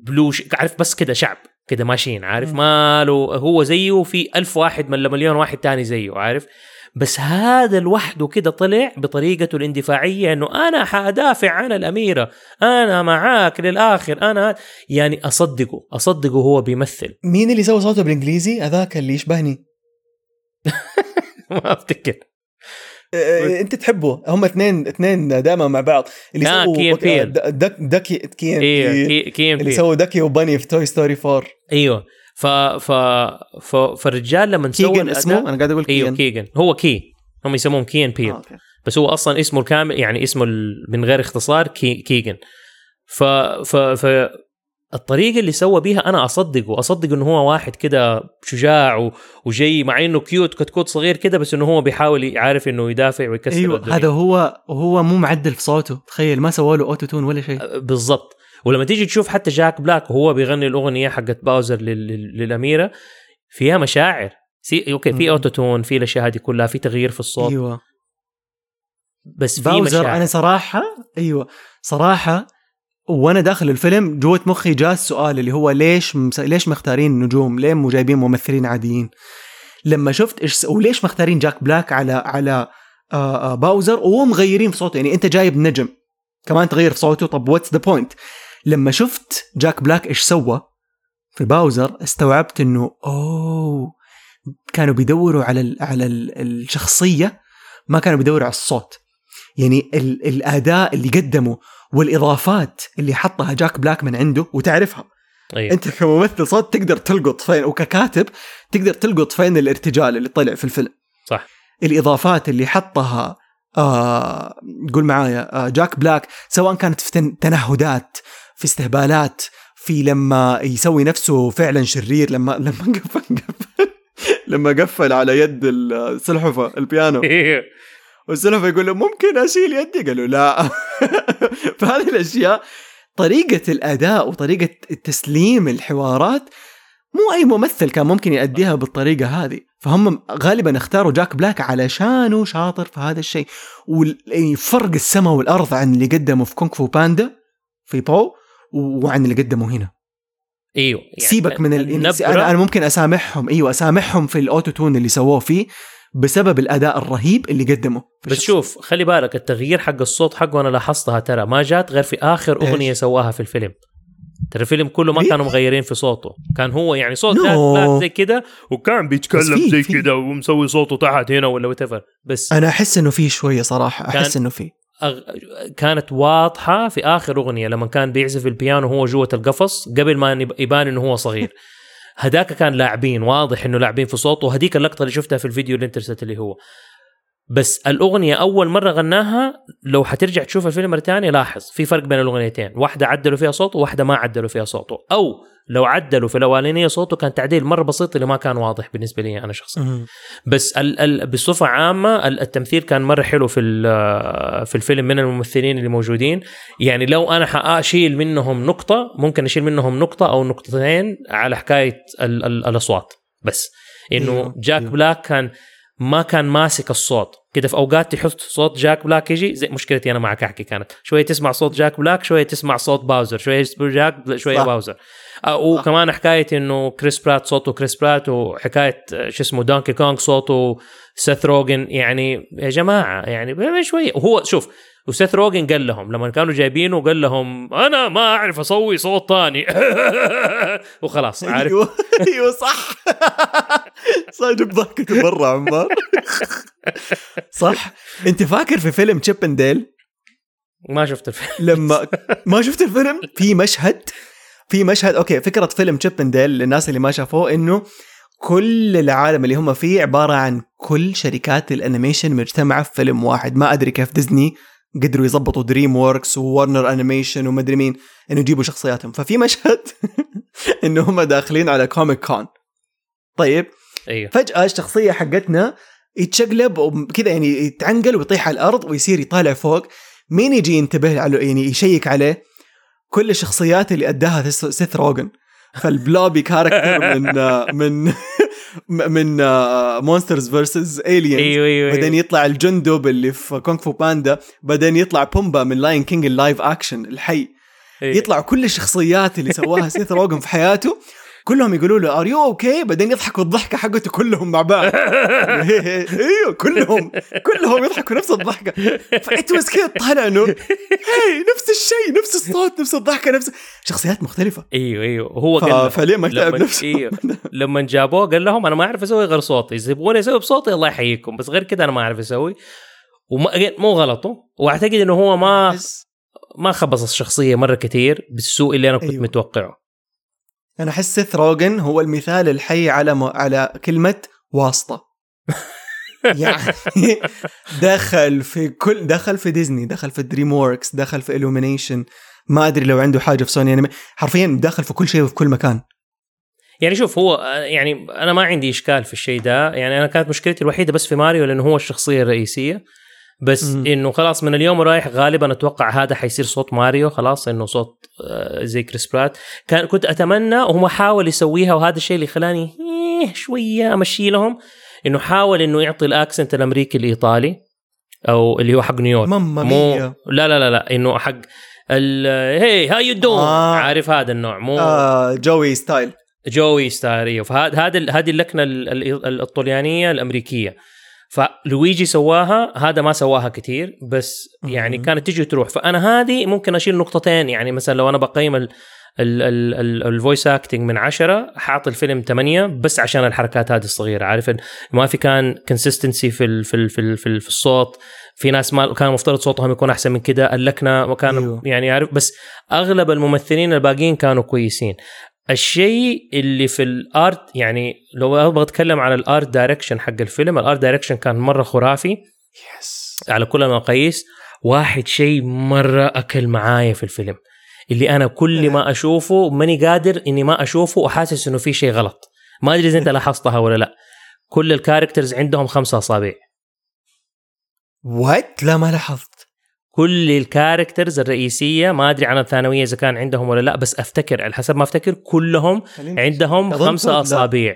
[SPEAKER 2] بلوش عارف بس كده شعب كده ماشيين عارف. ما له هو زيه وفي ألف واحد ولا مليون واحد تاني زيه عارف؟ بس هذا لوحده كده طلع بطريقته الاندفاعية إنه أنا حأدافع عن الأميرة أنا معاك للآخر أنا يعني أصدقه أصدقه هو بيمثل.
[SPEAKER 1] مين اللي سوى صوته بالإنجليزي؟ هذاك اللي يشبهني.
[SPEAKER 2] ما
[SPEAKER 1] أفتكر. انت تحبه. هم اثنين اثنين دائما مع بعض. اللي
[SPEAKER 2] آه،
[SPEAKER 1] سووا
[SPEAKER 2] Key and Peele.
[SPEAKER 1] د- Duck Ducky Key and
[SPEAKER 2] أيوه
[SPEAKER 1] Peele.
[SPEAKER 2] Key Key
[SPEAKER 1] اللي. سووا Ducky and Bunny في Toy Story 4
[SPEAKER 2] أيوه. ف ف ف فالرجال لما سوى
[SPEAKER 1] كيجن اسمه؟ أنا قاعد أقول
[SPEAKER 2] أيوه
[SPEAKER 1] كيجن.
[SPEAKER 2] كيجن. هو Key. هم يسموهم Key and Peele
[SPEAKER 1] آه، okay.
[SPEAKER 2] بس هو أصلا اسمه الكامل يعني اسمه من غير اختصار Key كيجن. ف ف ف الطريقة اللي سوى بيها أنا أصدقه اصدق إنه هو واحد كده شجاع وجاي مع إنه cute كتكوت صغير كده بس إنه هو بيحاول يعرف إنه يدافع ويكسر
[SPEAKER 1] أيوه
[SPEAKER 2] الدنيا.
[SPEAKER 1] هذا هو وهو مو معدل في صوته. تخيل ما سووا له auto-tune ولا شيء.
[SPEAKER 2] بالضبط. ولما تيجي تشوف حتى جاك بلاك وهو بيغني الأغنية حقت باوزر لل- لل- للأميرة فيها مشاعر. see okay في. auto-tune في الأشياء هذه كلها في تغيير في الصوت.
[SPEAKER 1] أيوه.
[SPEAKER 2] بس في
[SPEAKER 1] باوزر
[SPEAKER 2] مشاعر.
[SPEAKER 1] أنا صراحة أيوه صراحة وأنا داخل الفيلم جوة مخي جاء السؤال اللي هو ليش مس... ليش مختارين نجوم؟ ليه مو جايبين ممثلين عاديين؟ لما شفت إيش وليش مختارين جاك بلاك على على آه آه باوزر ومغيرين في صوته يعني أنت جايب نجم كمان تغير في صوته طب what's the point؟ لما شفت جاك بلاك إيش سوى في باوزر استوعبت إنه أوه كانوا بيدوروا على ال على ال الشخصية ما كانوا بيدوروا على الصوت يعني ال الأداء اللي قدمه والإضافات اللي حطها جاك بلاك من عنده وتعرفها.
[SPEAKER 2] أيوة.
[SPEAKER 1] أنت كممثل صوت تقدر تلقط فين وككاتب تقدر تلقط فين الارتجال اللي طلع في الفيلم.
[SPEAKER 2] صح.
[SPEAKER 1] الإضافات اللي حطها آه قول معايا آه جاك بلاك سواء كانت في تن- تنهدات في استهبالات في لما يسوي نفسه فعلا شرير لما لما قفل قفل لما قفل على يد السلحفه البيانو.
[SPEAKER 2] أيوة.
[SPEAKER 1] والسلفة يقول له ممكن أشيل يدي؟ قالوا لا. فهذه الأشياء طريقة الأداء وطريقة تسليم الحوارات مو أي ممثل كان ممكن يأديها بالطريقة هذه. فهم غالبا اختاروا جاك بلاك علشانه شاطر في هذا الشيء. وفرق السماء والأرض عن اللي قدمه في Kung Fu Panda في بو وعن اللي قدمه هنا.
[SPEAKER 2] إيوه يعني
[SPEAKER 1] سيبك من ال... أنا أنا ممكن أسامحهم. إيوه أسامحهم في ال auto-tune اللي سووه فيه. بسبب الأداء الرهيب اللي قدمه
[SPEAKER 2] بس. شوف خلي بالك التغيير حق الصوت حقه أنا لاحظتها ترى ما جات غير في
[SPEAKER 1] آخر؟
[SPEAKER 2] أغنية سواها في الفيلم ترى الفيلم كله ما؟ كانوا مغيرين في صوته كان هو يعني صوت
[SPEAKER 1] No.
[SPEAKER 2] زي كده وكان بيتكلم زي. كده ومسوي صوته تحت هنا ولا وات بس
[SPEAKER 1] أنا أحس إنه في شوية صراحة
[SPEAKER 2] أحس
[SPEAKER 1] إنه في
[SPEAKER 2] أغ... كانت واضحة في آخر أغنية لما كان بيعزف البيانو وهو جوة القفص قبل ما يب- يبان إنه هو صغير هداك كان لاعبين واضح إنه لاعبين في صوته وهديك اللقطة اللي شفتها في الفيديو اللي انت ارسلت اللي هو. بس الأغنية أول مرة غناها لو حترجع تشوف الفيلم مرة ثانية لاحظ في فرق بين الأغنيتين واحدة عدلوا فيها صوته وواحدة ما عدلوا فيها صوته. أو لو عدلوا في الأولانية صوته كان تعديل مرة بسيط اللي ما كان واضح بالنسبة لي أنا شخصيا بس ال ال بصفة عامة ال- التمثيل كان مرة حلو في ال- في الفيلم من الممثلين اللي موجودين. يعني لو أنا حاشيل منهم نقطة ممكن أشيل منهم نقطة أو نقطتين على حكاية ال ال الأصوات بس.
[SPEAKER 1] إنه
[SPEAKER 2] جاك. بلاك كان ما كان ماسك الصوت. كده في أوقات تحط صوت جاك بلاك يجي زي مشكلتي أنا معك أحكي كانت. شوية تسمع صوت جاك بلاك شوية تسمع صوت باوزر شوية جاك شوية
[SPEAKER 1] صح.
[SPEAKER 2] باوزر. آه، وكمان حكاية إنه كريس برات صوته كريس برات وحكاية آه، شو اسمه دونكي كونغ صوته سيث روجن يعني يا جماعة يعني شوية وهو شوف وسيث روجن قال لهم لما كانوا جايبينه قال لهم أنا ما أعرف أسوي صوت ثاني. وخلاص عارف؟
[SPEAKER 1] أيوه أيوه صح. صاحب ضحكته برا عمار. صح. أنت فاكر في فيلم تشيب
[SPEAKER 2] ما شفت الفيلم.
[SPEAKER 1] لما ما شفت الفيلم؟ في مشهد في مشهد أوكي فكرة فيلم Chip and Dale للناس اللي ما شافوه إنه كل العالم اللي هم فيه عبارة عن كل شركات ال animation مجتمعة في فيلم واحد. ما أدري كيف ديزني قدروا يظبطوا DreamWorks و Warner Animation ومدري مين إنه يجيبوا شخصياتهم. ففي مشهد إنه هم داخلين على Comic Con طيب
[SPEAKER 2] أيوه.
[SPEAKER 1] فجأة الشخصية حقتنا يتشقلب وكذا يعني يتعنقل ويطيح على الأرض ويصير يطالع فوق. مين يجي ينتبه على يعني يشيك عليه؟ كل الشخصيات اللي أداها سيث- روجن فال blobby character من من من Monsters vs. Aliens
[SPEAKER 2] أيوه أيوه
[SPEAKER 1] بعدين. يطلع الجندب اللي في Kung Fu Panda بعدين يطلع بومبا من Lion King ال live action الحي.
[SPEAKER 2] أيوة.
[SPEAKER 1] يطلع كل الشخصيات اللي سواها سيث روجن في حياته. كلهم يقولوا له are you okay بعدين يضحكوا الضحكة حقته كلهم مع بعض. أيوه كلهم. كلهم يضحكوا نفس الضحكة. فانت بس كذا طالع إنه هي نفس الشيء نفس الصوت نفس الضحكة نفس شخصيات مختلفة.
[SPEAKER 2] إيوه إيوه. هو
[SPEAKER 1] ف-
[SPEAKER 2] قال
[SPEAKER 1] فليه ما يتعب نفسه؟
[SPEAKER 2] إيوه. لما جابوه قال لهم أنا ما أعرف أسوي غير صوتي. اذا تبغوني أسوي بصوتي الله يحييكم. بس غير كده أنا ما أعرف أسوي. وما مو غلطه. وأعتقد إنه هو ما ما خبص الشخصية مرة كثير بالسوء اللي أنا كنت.
[SPEAKER 1] أيوه.
[SPEAKER 2] متوقعه.
[SPEAKER 1] أنا أحس سيث روجن هو المثال الحي على م... على كلمة واسطة. يعني دخل في كل دخل في ديزني دخل في DreamWorks دخل في Illumination. ما أدري لو عنده حاجة في سوني يعني حرفيا دخل في كل شيء وفي كل مكان.
[SPEAKER 2] يعني شوف هو يعني أنا ما عندي إشكال في الشيء ده. يعني أنا كانت مشكلتي الوحيدة بس في ماريو لأنه هو الشخصية الرئيسية. بس. إنه خلاص من اليوم ورايح غالبا أتوقع هذا حيصير صوت ماريو خلاص إنه صوت آه، زي كريس برات. كان كنت أتمنى وهو حاول يسويها وهذا الشيء اللي خلاني إيه شوية أمشي لهم إنه حاول إنه يعطي ال accent الأمريكي الإيطالي أو اللي هو حق نيويورك
[SPEAKER 1] ماما
[SPEAKER 2] مو لا لا لا لا إنه حق ال hey how you
[SPEAKER 1] آه.
[SPEAKER 2] عارف هذا النوع مو
[SPEAKER 1] آه Joey style
[SPEAKER 2] Joey stereo فهذا هذا هذه اللكنة ال- ال- الطليانيه الأمريكية. فلويجي سواها هذا ما سواها كثير بس يعني. كانت تجي وتروح فأنا هذه ممكن أشيل نقطتين يعني مثلا لو أنا بقيم ال ال voice acting من عشرة حاط الفيلم ثمانية بس عشان الحركات هذه الصغيرة عارف ما في كان consistency في ال في ال في, ال في, في الصوت في ناس ما كان مفترض صوتهم يكون أحسن من كده اللكنه وكان
[SPEAKER 1] أيوه.
[SPEAKER 2] يعني عارف بس أغلب الممثلين الباقيين كانوا كويسين الشيء اللي في ال art يعني لو أبغى أتكلم عن ال art direction حق الفيلم ال art direction كان مرة خرافي.
[SPEAKER 1] yes
[SPEAKER 2] على كل المقاييس واحد شيء مرة أكل معايا في الفيلم. اللي أنا كل ما أشوفه ماني قادر إني ما أشوفه وحاسس إنه في شيء غلط. ما أدري إذا أنت لاحظتها ولا لا. كل ال characters عندهم خمسة أصابع.
[SPEAKER 1] what لا ما لاحظت.
[SPEAKER 2] كل ال characters الرئيسية ما أدري عن الثانوية إذا كان عندهم ولا لا بس أفتكر على حسب ما أفتكر كلهم عندهم
[SPEAKER 1] أظن
[SPEAKER 2] خمسة
[SPEAKER 1] لا.
[SPEAKER 2] أصابع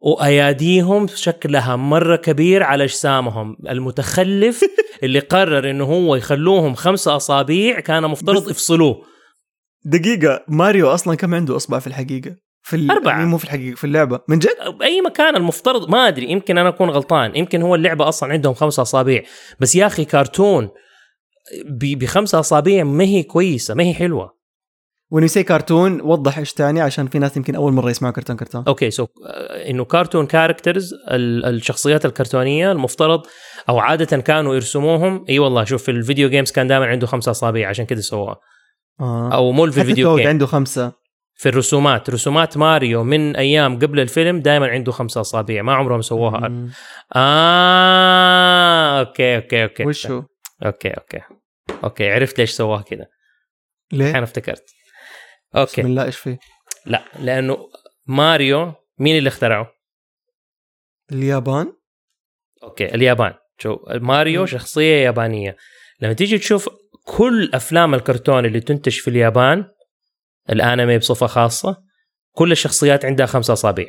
[SPEAKER 2] وأياديهم شكلها مرة كبير على أجسامهم المتخلف اللي قرر إنه هو يخلوهم خمسة أصابع كان مفترض يفصلوه
[SPEAKER 1] دقيقة ماريو أصلا كم عنده أصبع في الحقيقة؟ في ال...
[SPEAKER 2] أربعة.
[SPEAKER 1] يعني مو في الحقيقة في اللعبة من جد؟
[SPEAKER 2] بأي مكان المفترض ما أدري يمكن أنا أكون غلطان يمكن هو اللعبة أصلا عندهم خمسة أصابع بس يا أخي كرتون ب- بخمسة أصابع ما هي كويسة ما هي حلوة.
[SPEAKER 1] When you say كرتون وضح إيش تاني عشان في ناس يمكن أول مرة يسمعوا كرتون كرتون.
[SPEAKER 2] okay so إنه cartoon characters الشخصيات الكرتونية المفترض أو عادة كانوا يرسموهم. إي والله شوف في ال video games كان دائما عنده خمسة اصابع عشان كده سووها.
[SPEAKER 1] آه.
[SPEAKER 2] أو مو في الفيديو
[SPEAKER 1] توك
[SPEAKER 2] game
[SPEAKER 1] عنده خمسة.
[SPEAKER 2] في الرسومات رسومات ماريو من أيام قبل الفيلم دائما عنده خمسة اصابع ما عمرهم سووها. آه okay okay okay.
[SPEAKER 1] وش هو؟
[SPEAKER 2] okay okay. okay عرفت ليش سواه كذا
[SPEAKER 1] ليه؟
[SPEAKER 2] أنا افتكرت
[SPEAKER 1] بسم
[SPEAKER 2] okay
[SPEAKER 1] الله إيش فيه؟
[SPEAKER 2] لا لأنه ماريو مين اللي اخترعه؟
[SPEAKER 1] اليابان
[SPEAKER 2] okay اليابان شو ماريو. شخصية يابانية لما تيجي تشوف كل أفلام الكرتون اللي تنتج في اليابان الأنمي بصفة خاصة كل الشخصيات عندها خمسة أصابع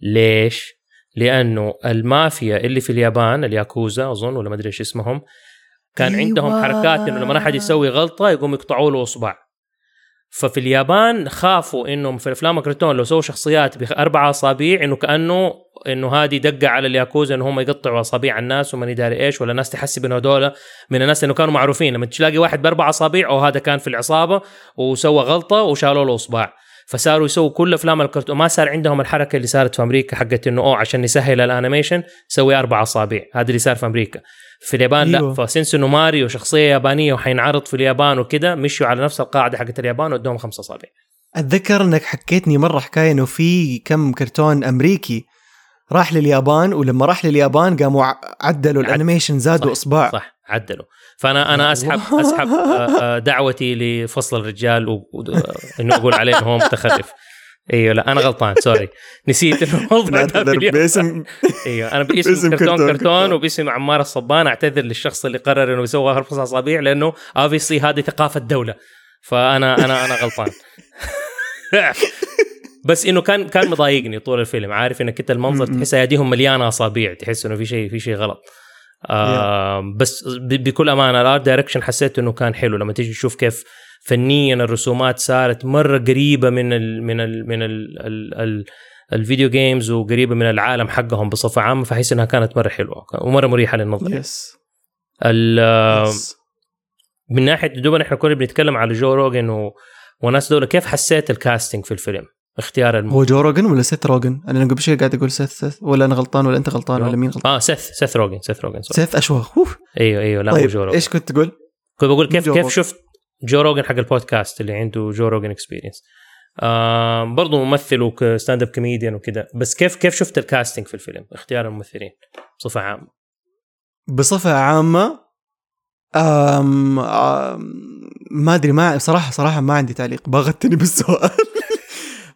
[SPEAKER 2] ليش؟ لأنه المافيا اللي في اليابان الياكوزا أظن ولا ما أدري إيش اسمهم كان
[SPEAKER 1] أيوة.
[SPEAKER 2] عندهم حركات إنه لما أحد يسوي غلطة يقوم يقطعوا له أصبع. ففي اليابان خافوا انهم في الأفلام الكرتون لو سووا شخصيات بأربع اصابع إنه كأنه إنه هذه دقة على الياكوزا إنه هم يقطعوا اصابع الناس وما داري إيش ولا الناس تحسب انه هذول من الناس إنه كانوا معروفين. لما تلاقي واحد بأربع اصابع أو هذا كان في العصابة وسوى غلطة وشالوا له أصبع. فصاروا يسووا كل أفلام الكرتون. ما صار عندهم الحركة اللي صارت في أمريكا حقت إنه أوه عشان نسهل ال animation سوي أربع أصابع. هذا اللي صار في أمريكا. في اليابان لا.
[SPEAKER 1] أيوة.
[SPEAKER 2] ف since انه ماريو شخصية يابانية وحينعرض في اليابان وكده مشوا على نفس القاعدة حقت اليابان وادوهم خمسة أصابع.
[SPEAKER 1] أتذكر إنك حكيتني مرة حكاية إنه في كم كرتون أمريكي راح لليابان ولما راح لليابان قاموا عدلوا
[SPEAKER 2] عد-
[SPEAKER 1] ال animation زادوا
[SPEAKER 2] صح،
[SPEAKER 1] إصبع.
[SPEAKER 2] صح عدلوا. فأنا أنا اسحب. أسحب آه، آه، دعوتي لفصل الرجال و- و- آه، إنه أقول عليه إنه هو متخلف إيوه لا أنا غلطان sorry نسيت إنه الموضوع.
[SPEAKER 1] باسم
[SPEAKER 2] إيوه أنا باسم, كرتون
[SPEAKER 1] كرتون.
[SPEAKER 2] وباسم عمار الصبان أعتذر للشخص اللي قرر إنه يسوي خمس اصابع لأنه obviously هذه ثقافة دوله فانا أنا أنا غلطان بس إنه كان كان مضايقني طول الفيلم عارف إنك أنت المنظر. تحس أيديهم مليانة أصابع تحس إنه في شيء في شيء غلط آه بس بكل أمانة ال art direction حسيت إنه كان حلو. لما تيجي تشوف كيف فنيا الرسومات صارت مرة قريبة من ال من ال من ال ال ال ال video games وقريبة من العالم حقهم بصفة عامة فحس إنها كانت مرة حلوة ومرة مريحة للنظر. yes
[SPEAKER 1] yes.
[SPEAKER 2] من ناحية دوبنا إحنا كنا بنتكلم على جو روجن و... وناس دول كيف حسيت ال casting في الفيلم؟ اختيار الم...
[SPEAKER 1] هو جو روجن ولا سيث روجن؟ أنا قبل شوي قاعد أقول سيث سيث ولا أنا غلطان ولا أنت غلطان. ولا مين غلطان؟
[SPEAKER 2] آه سيث سيث روجن سيث روجن.
[SPEAKER 1] سيث أشوه off.
[SPEAKER 2] أيوه أيوه لا
[SPEAKER 1] طيب
[SPEAKER 2] جو روجن
[SPEAKER 1] إيش كنت تقول؟
[SPEAKER 2] كنت بقول كيف كيف. شفت جو روجن حق البودكاست اللي عنده Joe Rogan Experience آه برضه ممثل و stand up comedian وكذا بس كيف كيف شفت ال casting في الفيلم اختيار الممثلين بصفة عامة
[SPEAKER 1] بصفة عامة أم أم ما أدري ما صراحة صراحة ما عندي تعليق باغتني بالسؤال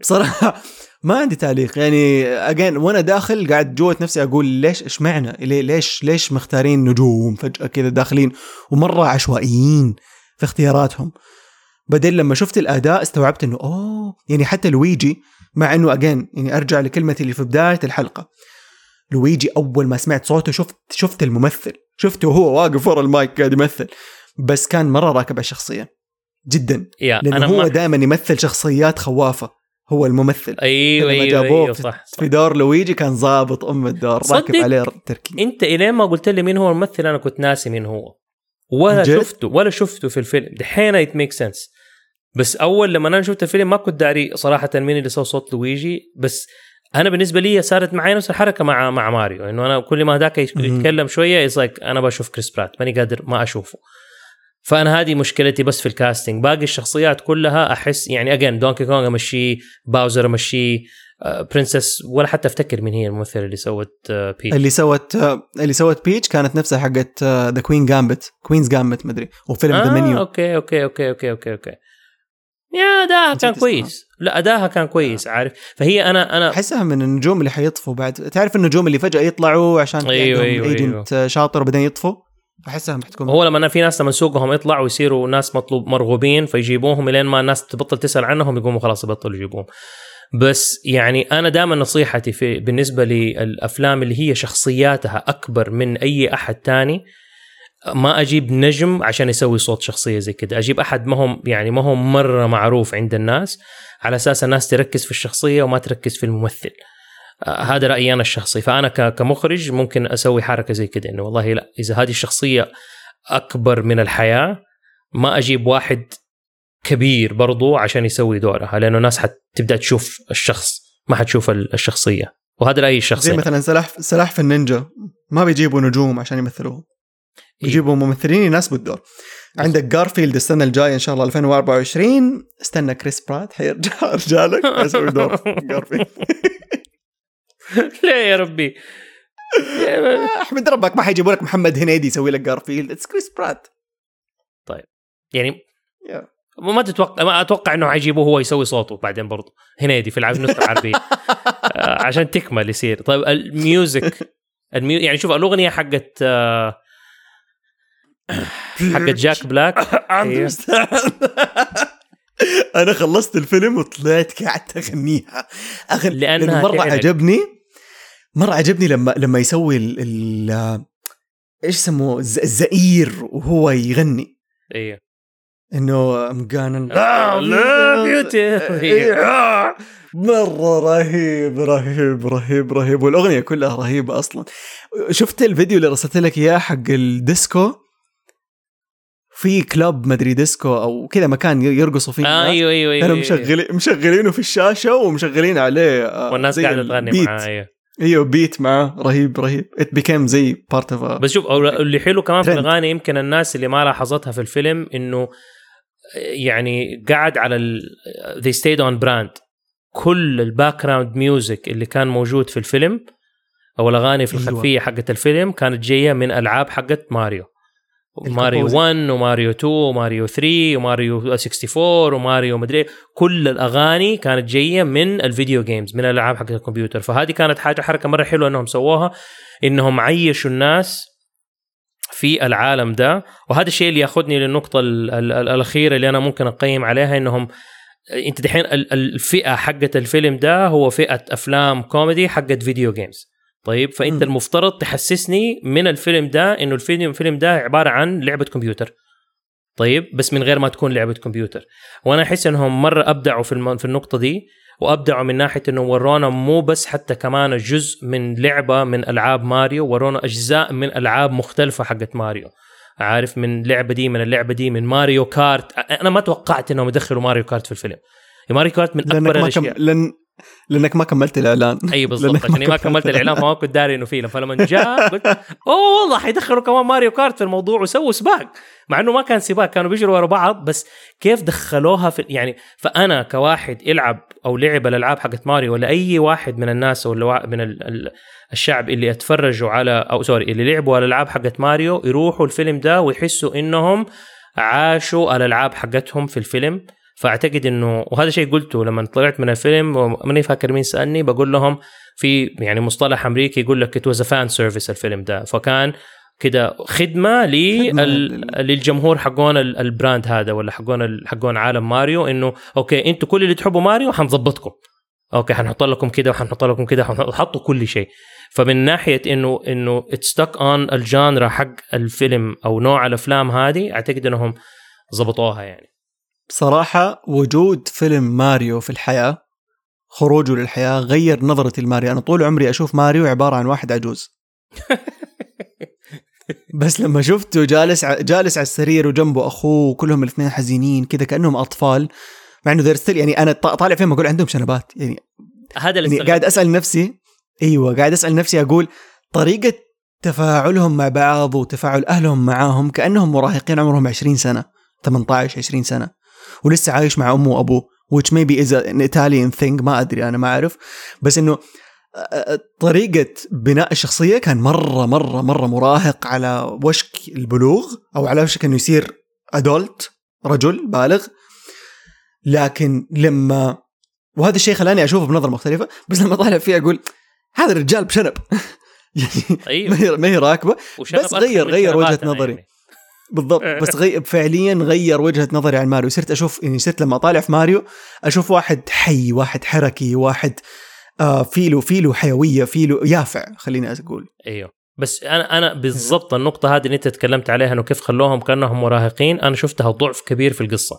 [SPEAKER 1] بصراحة ما عندي تعليق. يعني again وأنا داخل قاعد جوة نفسي أقول ليش إيش معنى؟ ليه- ليش ليش مختارين نجوم فجأة كذا داخلين ومرة عشوائيين في اختياراتهم؟ بعدين لما شفت الأداء استوعبت إنه أوه يعني حتى لويجي مع إنه اجين يعني أرجع لكلمتي اللي في بداية الحلقة. لويجي أول ما سمعت صوته شفت شفت الممثل شفته وهو واقف ورا المايك قاعد يمثل بس كان مرة راكب على الشخصيه جدا
[SPEAKER 2] لأنه
[SPEAKER 1] هو
[SPEAKER 2] ما
[SPEAKER 1] دائما يمثل شخصيات خوافة. هو الممثل
[SPEAKER 2] أيوه
[SPEAKER 1] لما
[SPEAKER 2] أيوه,
[SPEAKER 1] جابوه في-
[SPEAKER 2] صح, صح.
[SPEAKER 1] في دور لويجي كان ظابط أم الدور؟ راكب عليه تركي
[SPEAKER 2] أنت الين ما قلت لي مين هو الممثل أنا كنت ناسي مين هو ولا
[SPEAKER 1] جد؟
[SPEAKER 2] شفته ولا شفته في الفيلم دحين it make sense بس أول لما أنا شفت الفيلم ما كنت داري صراحة مين اللي سوى صوت لويجي بس أنا بالنسبة لي صارت معي نفس الحركة مع مع ماريو إنه أنا كل ما ذاك
[SPEAKER 1] مهم.
[SPEAKER 2] يتكلم شوية it's like أنا بشوف كريس برات ماني قادر ما أشوفه فأنا هذه مشكلتي بس في ال casting باقي الشخصيات كلها أحس يعني again دونكي كونغ أمشيه باوزر أمشيه آه، princess ولا حتى أفتكر مين هي الممثلة اللي سوت آه، بيتش
[SPEAKER 1] اللي سوت اللي سوت بيتش كانت نفسها حقت The Queen Gambit Queen's Gambit مدري وفيلم The
[SPEAKER 2] آه
[SPEAKER 1] Menu
[SPEAKER 2] okay okay okay okay okay okay. يا
[SPEAKER 1] أداها
[SPEAKER 2] كان. كويس. لا أداها كان كويس عارف. فهي أنا أنا
[SPEAKER 1] أحسها من النجوم اللي حيطفوا بعد. تعرف النجوم اللي فجأة يطلعوا عشان
[SPEAKER 2] أيوة،
[SPEAKER 1] عندهم
[SPEAKER 2] أيوة،
[SPEAKER 1] agent شاطر وبعدين يطفوا؟ احسها حتكون
[SPEAKER 2] هو لما في ناس لما سوقهم يطلعوا يصيروا ناس مطلوب مرغوبين فيجيبوهم لين ما الناس تبطل تسأل عنهم يقوموا خلاص يبطلوا يجيبوهم. بس يعني أنا دائما نصيحتي في بالنسبة للأفلام اللي هي شخصياتها أكبر من أي أحد تاني ما أجيب نجم عشان يسوي صوت شخصية زي كده. أجيب أحد ما هم يعني ما هو مرة معروف عند الناس على أساس الناس تركز في الشخصية وما تركز في الممثل. هذا رأيي أنا الشخصي. فأنا كمخرج ممكن أسوي حركة زي كده إنه والله لا إذا هذه الشخصية أكبر من الحياة ما أجيب واحد كبير برضو عشان يسوي دورها لأنه الناس حتبدأ تشوف الشخص ما حتشوف ال- الشخصية. وهذا رأيي الشخصي.
[SPEAKER 1] زي مثلا سلاح سلاح في النينجا ما بيجيبوا نجوم عشان يمثلوهم. يجيبوا ممثلين يناسبوا الدور. عندك جارفيلد السنة الجاية إن شاء الله 2024 استنى كريس برات حيرجع ارجع لك يسوي دور. جارفيلد
[SPEAKER 2] ليه يا ربي؟
[SPEAKER 1] أحمد ربك ما حيجيبوا لك محمد هنيدي يسوي لك جارفيلد it's كريس برات
[SPEAKER 2] يعني
[SPEAKER 1] Yeah.
[SPEAKER 2] ما تتوقع ما أتوقع إنه حيجيبوه هو يسوي صوته بعدين برضه هنيدي في النسخة العربية. آه، عشان تكمل يصير. طيب ال music الميو... يعني شوف الأغنية حقت آه، حقت جاك بلاك. أيوه.
[SPEAKER 1] أنا خلصت الفيلم وطلعت قعدت أغنيها. أغن... مرة
[SPEAKER 2] تعلق.
[SPEAKER 1] عجبني. مرة عجبني لما لما يسوي ال... ال... إيش يسموه الز- الزئير وهو يغني
[SPEAKER 2] أيوه إنه too.
[SPEAKER 1] إيه. مرة رهيب رهيب رهيب رهيب والأغنية كلها رهيبة أصلا شفت الفيديو اللي رسلت لك إياه حق الديسكو في كلاب مدري ديسكو أو كذا مكان يرقصوا فيه
[SPEAKER 2] آه
[SPEAKER 1] الناس.
[SPEAKER 2] أيوه أيوه
[SPEAKER 1] أيوه
[SPEAKER 2] أيوه.
[SPEAKER 1] مشغلين مشغلينه في الشاشة ومشغلين عليه آه،
[SPEAKER 2] والناس قاعدة تغني. معاه
[SPEAKER 1] إيوه بيت معاه رهيب رهيب it became زي part of
[SPEAKER 2] بس شوف اللي حلو كمان في. الأغاني يمكن الناس اللي ما لاحظتها في الفيلم إنه يعني قعد على ال they stayed on brand كل ال background music اللي كان موجود في الفيلم أو الأغاني في
[SPEAKER 1] أيوة.
[SPEAKER 2] الخلفيه حقت الفيلم كانت جاية من ألعاب حقت ماريو ماريو
[SPEAKER 1] ال composer.
[SPEAKER 2] 1 وماريو 2 وماريو 3 وماريو 64 وماريو مدري إيه. كل الأغاني كانت جاية من ال video games من الألعاب حقت الكمبيوتر فهذه كانت حاجة حركة مرة حلوة إنهم سووها إنهم عيشوا الناس في العالم ده وهذا الشيء اللي ياخذني للنقطة ال- ال- ال- الأخيرة اللي أنا ممكن أقيم عليها إنهم أنت دحين ال- ال- الفئة حقت الفيلم ده هو فئة أفلام كوميدي حقت video games طيب فأنت
[SPEAKER 1] مم.
[SPEAKER 2] المفترض تحسسني من الفيلم ده إنه الفيلم الفيلم ده عبارة عن لعبة كمبيوتر. طيب بس من غير ما تكون لعبة كمبيوتر. وأنا أحس إنهم مرة أبدعوا في الم- في النقطة دي وأبدعوا من ناحية إنه ورونا مو بس حتى كمان جزء من لعبة من ألعاب ماريو ورونا أجزاء من ألعاب مختلفة حقت ماريو. عارف من لعبة دي من اللعبة دي من ماريو كارت. أنا ما توقعت إنهم يدخلوا ماريو كارت في الفيلم. ماريو كارت من أكبر
[SPEAKER 1] ما كم...
[SPEAKER 2] الأشياء.
[SPEAKER 1] لن... لأنك ما كملت الإعلان.
[SPEAKER 2] أي بالضبط عشان ما كملت الإعلان فما كنت داري إنه فيه فلما جاء قلت أوه والله حيدخلوا كمان ماريو كارت في الموضوع وسووا سباق. مع إنه ما كان سباق كانوا بيجروا ورا بعض بس كيف دخلوها في يعني فأنا كواحد يلعب أو لعب الألعاب حقت ماريو ولا أي واحد من الناس أو الوا- من ال- ال- الشعب اللي اتفرجوا على أو sorry اللي لعبوا الألعاب حقت ماريو يروحوا الفيلم ده ويحسوا إنهم عاشوا الألعاب حقتهم في الفيلم. فأعتقد إنه وهذا شيء قلته لما طلعت من الفيلم ماني فاكر مين سألني بقول لهم في يعني مصطلح أمريكي يقول لك it was fan service الفيلم ده. فكان كده خدمة لل- للجمهور حقون ال- ال brand هذا ولا حقون حقون عالم ماريو إنه okay أنتوا كل اللي تحبوا ماريو حنظبطكم. okay حنحط لكم كده وحنحط لكم كده حطوا كل شيء. فمن ناحية إنه إنه it stick on ال genre حق الفيلم أو نوع الأفلام هذه أعتقد إنهم ظبطوها يعني.
[SPEAKER 1] بصراحة وجود فيلم ماريو في الحياة خروجه للحياة غير نظرتي لماريو أنا طول عمري أشوف ماريو عبارة عن واحد عجوز. بس لما شفته جالس ع- جالس على السرير وجنبه أخوه وكلهم الاثنين حزينين كذا كأنهم أطفال مع إنه ذير يعني أنا ط- طالع فيهم أقول عندهم شنبات. يعني,
[SPEAKER 2] هذا اللي
[SPEAKER 1] يعني قاعد أسأل نفسي أيوة قاعد أسأل نفسي أقول طريقة تفاعلهم مع بعض وتفاعل أهلهم معاهم كأنهم مراهقين عمرهم 20 سنة 18 20 سنة. ولسه عايش مع أمه وأبوه which maybe is an Italian thing ما أدري أنا ما أعرف. بس إنه طريقة بناء الشخصية كان مرة مرة مرة مراهق على وشك البلوغ أو على وشك إنه يصير ادولت رجل بالغ. لكن لما وهذا الشيء خلاني أشوفه بنظرة مختلفة بس لما طالع فيه أقول هذا الرجال بشنب. يعني
[SPEAKER 2] أيوه
[SPEAKER 1] ما هي ما هي راكبة.
[SPEAKER 2] وشنب
[SPEAKER 1] بس غير- غير وجهة
[SPEAKER 2] شنباتنا
[SPEAKER 1] نظري.
[SPEAKER 2] يعني.
[SPEAKER 1] بالضبط. بس غي... فعليا غير وجهة نظري عن ماريو. صرت أشوف يعني صرت لما اطالع في ماريو أشوف واحد حي واحد حركي واحد آه فيله فيله حيوية فيله يافع خليني أقول.
[SPEAKER 2] أيوه. بس أنا أنا بالضبط النقطة هذه اللي أنت تكلمت عليها إنه كيف خلوهم كأنهم مراهقين أنا شفتها ضعف كبير في القصة.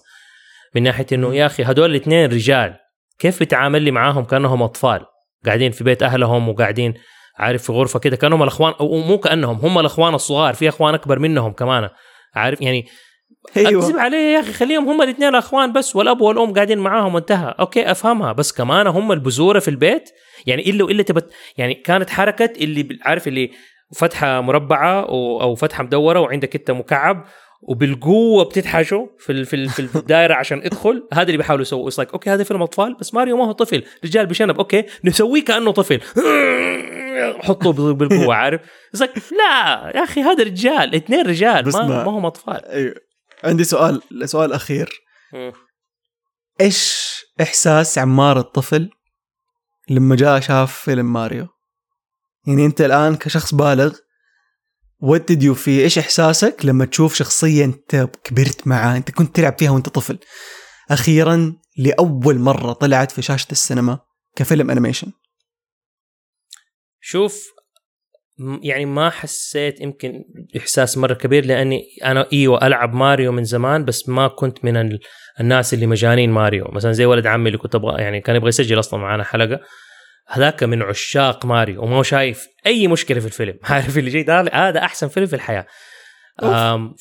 [SPEAKER 2] من ناحية إنه يا أخي هدول الاثنين رجال كيف بتعامل لي معاهم كأنهم أطفال؟ قاعدين في بيت أهلهم وقاعدين عارف في غرفة كده كأنهم الأخوان أو مو كأنهم هم الأخوان الصغار في أخوان أكبر منهم كمان. عارف؟ يعني أكذب
[SPEAKER 1] أيوه
[SPEAKER 2] عليه يا أخي خليهم هم الاثنين الأخوان بس والأب والأم قاعدين معاهم وانتهى okay أفهمها. بس كمان هم البزوره في البيت يعني إلا وإلا تبت يعني كانت حركة اللي عارف اللي فتحة مربعة أو فتحة مدورة وعندك أنت مكعب وبالقوة بتحشوا في في في الدائرة عشان ادخل هذا اللي بيحاولوا يسووا like okay هذا فيلم أطفال بس ماريو ما هو طفل. رجال بشنب okay نسويه كأنه طفل. حطوه بال- بالقوة عارف؟ Like لا يا أخي هذا رجال اثنين رجال
[SPEAKER 1] بس
[SPEAKER 2] ما,
[SPEAKER 1] ما-
[SPEAKER 2] ما هم أطفال.
[SPEAKER 1] أيوه عندي سؤال سؤال أخير. إيش إحساس عمار الطفل لما جاء شاف فيلم ماريو؟ يعني أنت الآن كشخص بالغ what did you feel? إيش إحساسك لما تشوف شخصيه أنت كبرت معها أنت كنت تلعب فيها وأنت طفل. أخيرا لأول مرة طلعت في شاشة السينما كفيلم animation
[SPEAKER 2] شوف يعني ما حسيت يمكن إحساس مرة كبير لأني أنا إيوه ألعب ماريو من زمان بس ما كنت من ال- الناس اللي مجانين ماريو. مثلا زي ولد عمي اللي كنت أبغى يعني كان يبغى يسجل أصلا معنا حلقة. هذاك من عشاق ماريو وما هو شايف أي مشكلة في الفيلم. عارف اللي جاي؟ ده هذا أحسن فيلم في الحياة.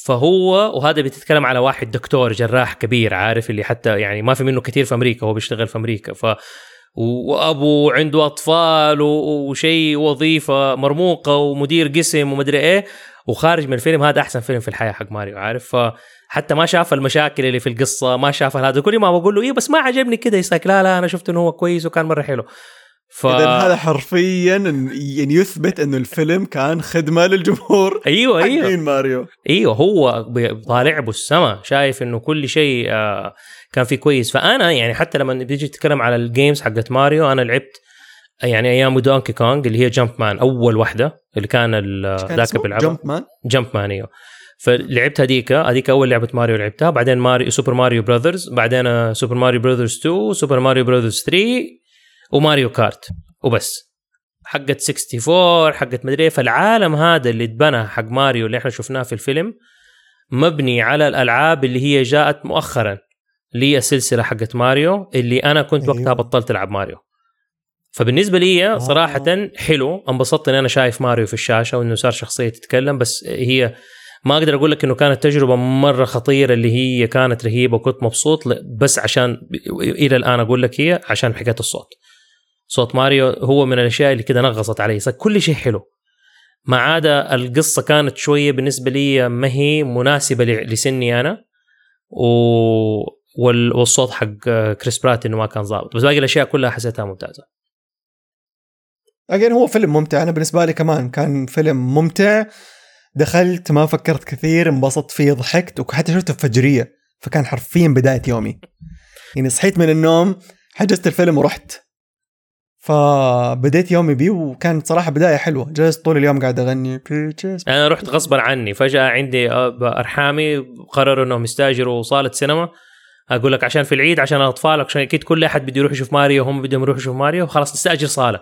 [SPEAKER 2] فهو وهذا بتتكلم على واحد دكتور جراح كبير عارف اللي حتى يعني ما في منه كثير في أمريكا هو بيشتغل في أمريكا. ف وابو عنده أطفال وشيء وظيفه مرموقة ومدير قسم ومدري إيه. وخارج من الفيلم هذا أحسن فيلم في الحياة حق ماريو عارف. فحتى ما شاف المشاكل اللي في القصة ما شاف هذا كل ما بقول له إيه بس ما عجبني كده يساك لا لا أنا شفت إنه هو كويس وكان مرة حلو. ف
[SPEAKER 1] اذا هذا حرفيا يعني يثبت إنه الفيلم كان خدمة للجمهور.
[SPEAKER 2] أيوه
[SPEAKER 1] أيوه. ماريو.
[SPEAKER 2] أيوه هو طالع ابو السما شايف إنه كل شيء آه، كان فيه كويس. فأنا يعني حتى لما بيجي تتكلم على ال games حقت ماريو أنا لعبت يعني أيام دونكي كونج اللي هي Jumpman أول واحدة اللي كان ذاك بيلعبها Jumpman Jumpman أيوه. فلعبت هذيك هذيك أول لعبة ماريو لعبتها. بعدين ماريو سوبر ماريو براذرز بعدين سوبر ماريو براذرز 2 سوبر ماريو براذرز 3 وماريو كارت. وبس. حقت 64 حقت مدري إيه. فالعالم هذا اللي اتبنى حق ماريو اللي إحنا شفناه في الفيلم مبني على الألعاب اللي هي جاءت مؤخرا. هي السلسله حقت ماريو اللي أنا كنت
[SPEAKER 1] أيوه.
[SPEAKER 2] وقتها بطلت ألعب ماريو. فبالنسبة لي صراحة حلو. انبسطت اني أنا شايف ماريو في الشاشة وإنه صار شخصية تتكلم. بس هي ما أقدر أقول لك إنه كانت تجربة مرة خطيرة اللي هي كانت رهيبة وكنت مبسوط بس عشان إلى الآن أقول لك هي عشان حكايه الصوت. صوت ماريو هو من الأشياء اللي كده نغصت علي كل شيء حلو. ما عدا القصة كانت شوية بالنسبة لي ما هي مناسبة لسني أنا. و وال- والصوت حق كريس برات انه ما كان ظابط. بس باقي الأشياء كلها حسيتها ممتازة.
[SPEAKER 1] اجين هو فيلم ممتع. أنا بالنسبة لي كمان كان فيلم ممتع. دخلت ما فكرت كثير انبسطت فيه ضحكت وحتى شفته في فجرية. فكان حرفيا بداية يومي. يعني صحيت من النوم حجزت الفيلم ورحت. فبديت يومي بيه وكانت صراحة بداية حلوة. جلست طول اليوم قاعد أغني. Peaches
[SPEAKER 2] أنا رحت غصبا عني. فجأة عندي أرحامي قرروا إنهم يستاجروا صالة سينما. أقول لك عشان في العيد عشان الاطفال عشان أكيد كل أحد بده يروح يشوف ماريو هم بدهم يروحوا يشوفوا ماريو. خلاص نستأجر صالة.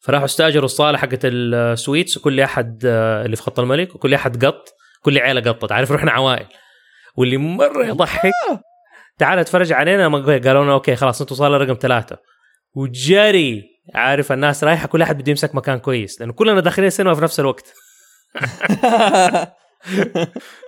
[SPEAKER 2] فراحوا استأجروا الصالة حقت ال suites وكل أحد آه، اللي في خط الملك وكل أحد قط كل عيلة قطت. عارف رحنا عوائل. واللي مرة يضحك تعال اتفرج علينا. قالوا لنا أوكي خلاص أنتوا صالة رقم ثلاثة. وجري. عارف الناس رايحة كل أحد بده يمسك مكان كويس لأنه كلنا داخلين السينما في نفس الوقت.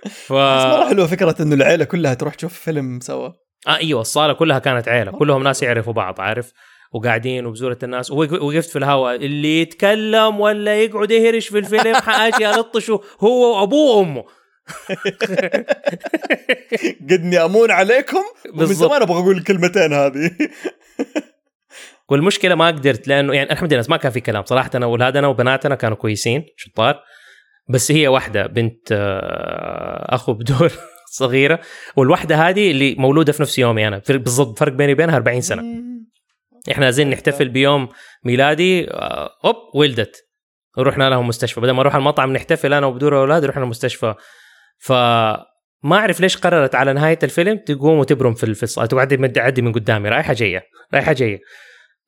[SPEAKER 2] ف
[SPEAKER 1] بس مرة حلوة فكرة إنه العيلة كلها تروح تشوف فيلم سوا.
[SPEAKER 2] آه أيوه الصالة كلها كانت عيلة كلهم ناس يعرفوا بعض عارف؟ وقاعدين وبزورة الناس ووق- وقفت في الهواء اللي يتكلم ولا يقعد يهرش في الفيلم حاجي الطشه هو وأبوه وأمه.
[SPEAKER 1] قدني أمون عليكم ومن. زمان أبغى أقول الكلمتين هذه.
[SPEAKER 2] والمشكلة ما قدرت لأنه يعني الحمد لله ما كان في كلام. صراحة أنا اولادنا وبناتنا كانوا كويسين شطار. بس هي واحدة بنت آه، أخو بدور صغيرة. والواحده هذه اللي مولودة في نفس يومي أنا. بالضبط فرق بيني وبينها 40 سنة. إحنا عايزين نحتفل بيوم ميلادي آه، أوب ولدت. رحنا لهم مستشفى. بدل ما نروح المطعم نحتفل أنا وبدور أولاد رحنا المستشفى. ف ما أعرف ليش قررت على نهاية الفيلم تقوم وتبرم في في الصاله تقعد تعدي من قدامي رايحة جاية رايحة جاية.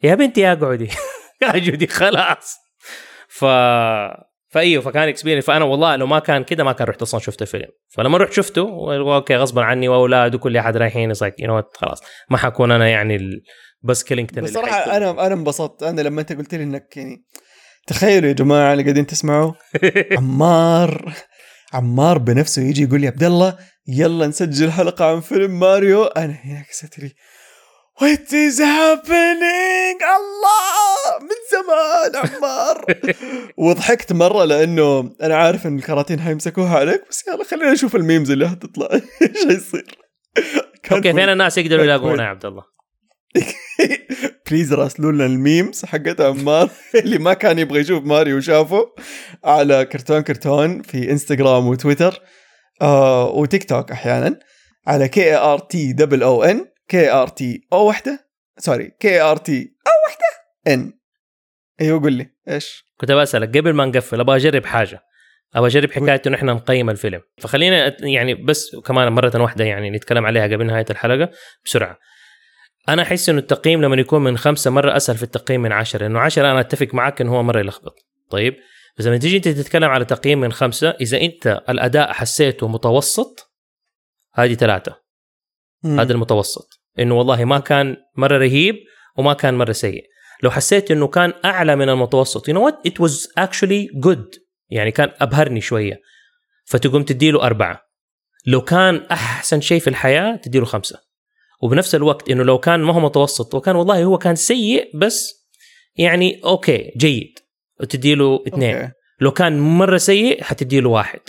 [SPEAKER 2] يا بنتي اقعدي. اقعدي خلاص. ف فايوه فكان experience فأنا والله لو ما كان كده ما كان رحت أصلا شفت الفيلم. فلما رحت شفته okay غصبا عني وأولاد وكل أحد رايحين you خلاص. ما حكون أنا يعني بس كيلينغتون اللي بصراحة.
[SPEAKER 1] أنا أنا انبسطت. أنا لما أنت قلت لي إنك يعني تخيلوا يا جماعة اللي قاعدين تسمعوا عمار عمار بنفسه يجي يقول لي عبد الله يلا نسجل حلقة عن فيلم ماريو. أنا هناك ستري. what is happening الله من زمان عمار. وضحكت مرة لأنه أنا عارف إن الكراتين حيمسكوها عليك بس يلا خلينا نشوف ال memes اللي هتطلع إيش حيصير؟
[SPEAKER 2] okay فين. الناس يقدروا. يلاقونا يا عبد الله؟
[SPEAKER 1] please راسلوا لنا ال memes حقت عمار اللي ما كان يبغى يشوف ماريو وشافه على كرتون كرتون في إنستغرام وتويتر آه وتيك توك أحيانا على K R T double O N K R T O واحدة sorry K R T O واحدة N أيوه قول لي إيش؟
[SPEAKER 2] كنت بسالك قبل ما نقفل أبغى أجرب حاجة. أبغى أجرب حكاية إنه إحنا نقيم الفيلم. فخلينا يعني بس كمان مرة واحدة يعني نتكلم عليها قبل نهاية الحلقة بسرعة. أنا أحس إنه التقييم لما يكون من خمسة مرة أسهل في التقييم من عشرة. لأنه عشرة أنا أتفق معك إنه هو مرة يلخبط. طيب بس لما تيجي أنت تتكلم على تقييم من خمسة إذا أنت الأداء حسيته متوسط هذه ثلاثة.
[SPEAKER 1] مم.
[SPEAKER 2] هذا المتوسط. إنه والله ما كان مرة رهيب وما كان مرة سيء. لو حسيت إنه كان أعلى من المتوسط you know what? It was actually good. يعني كان أبهرني شوية. فتقوم تديله أربعة. لو كان أحسن شيء في الحياة تديله خمسة. وبنفس الوقت إنه لو كان ما هو متوسط وكان والله هو كان سيء بس يعني okay جيد. وتديله اثنين.
[SPEAKER 1] okay.
[SPEAKER 2] لو كان مرة سيء حتديله واحد.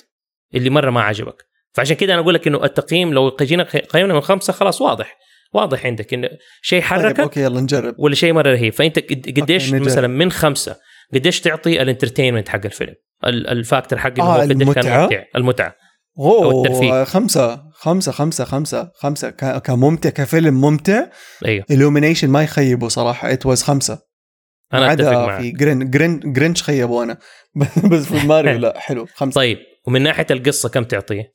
[SPEAKER 2] اللي مرة ما عجبك. فعشان كده أنا أقول لك إنه التقييم لو جينا قيمنا من خمسة خلاص واضح. واضح عندك إنه شيء
[SPEAKER 1] طيب
[SPEAKER 2] حركك
[SPEAKER 1] okay يلا نجرب.
[SPEAKER 2] ولا شيء مره رهيب. فأنت قد- قديش. مثلا من خمسة قديش تعطي ال entertainment حق الفيلم؟ ال- ال factor حق
[SPEAKER 1] آه،
[SPEAKER 2] قديش كان
[SPEAKER 1] المتعة؟
[SPEAKER 2] ممتع. المتعة. أو الترفيه.
[SPEAKER 1] اوه خمسة. خمسة خمسة خمسة خمسة. ك- كممتع كفيلم ممتع.
[SPEAKER 2] أيوه.
[SPEAKER 1] Illumination ما يخيبوا صراحة. it was خمسة. أنا
[SPEAKER 2] اتفق
[SPEAKER 1] عدا
[SPEAKER 2] معك.
[SPEAKER 1] في Green Green Grinch خيبوا أنا. بس في ماريو لا حلو. خمسة.
[SPEAKER 2] طيب ومن ناحية القصة كم تعطيه؟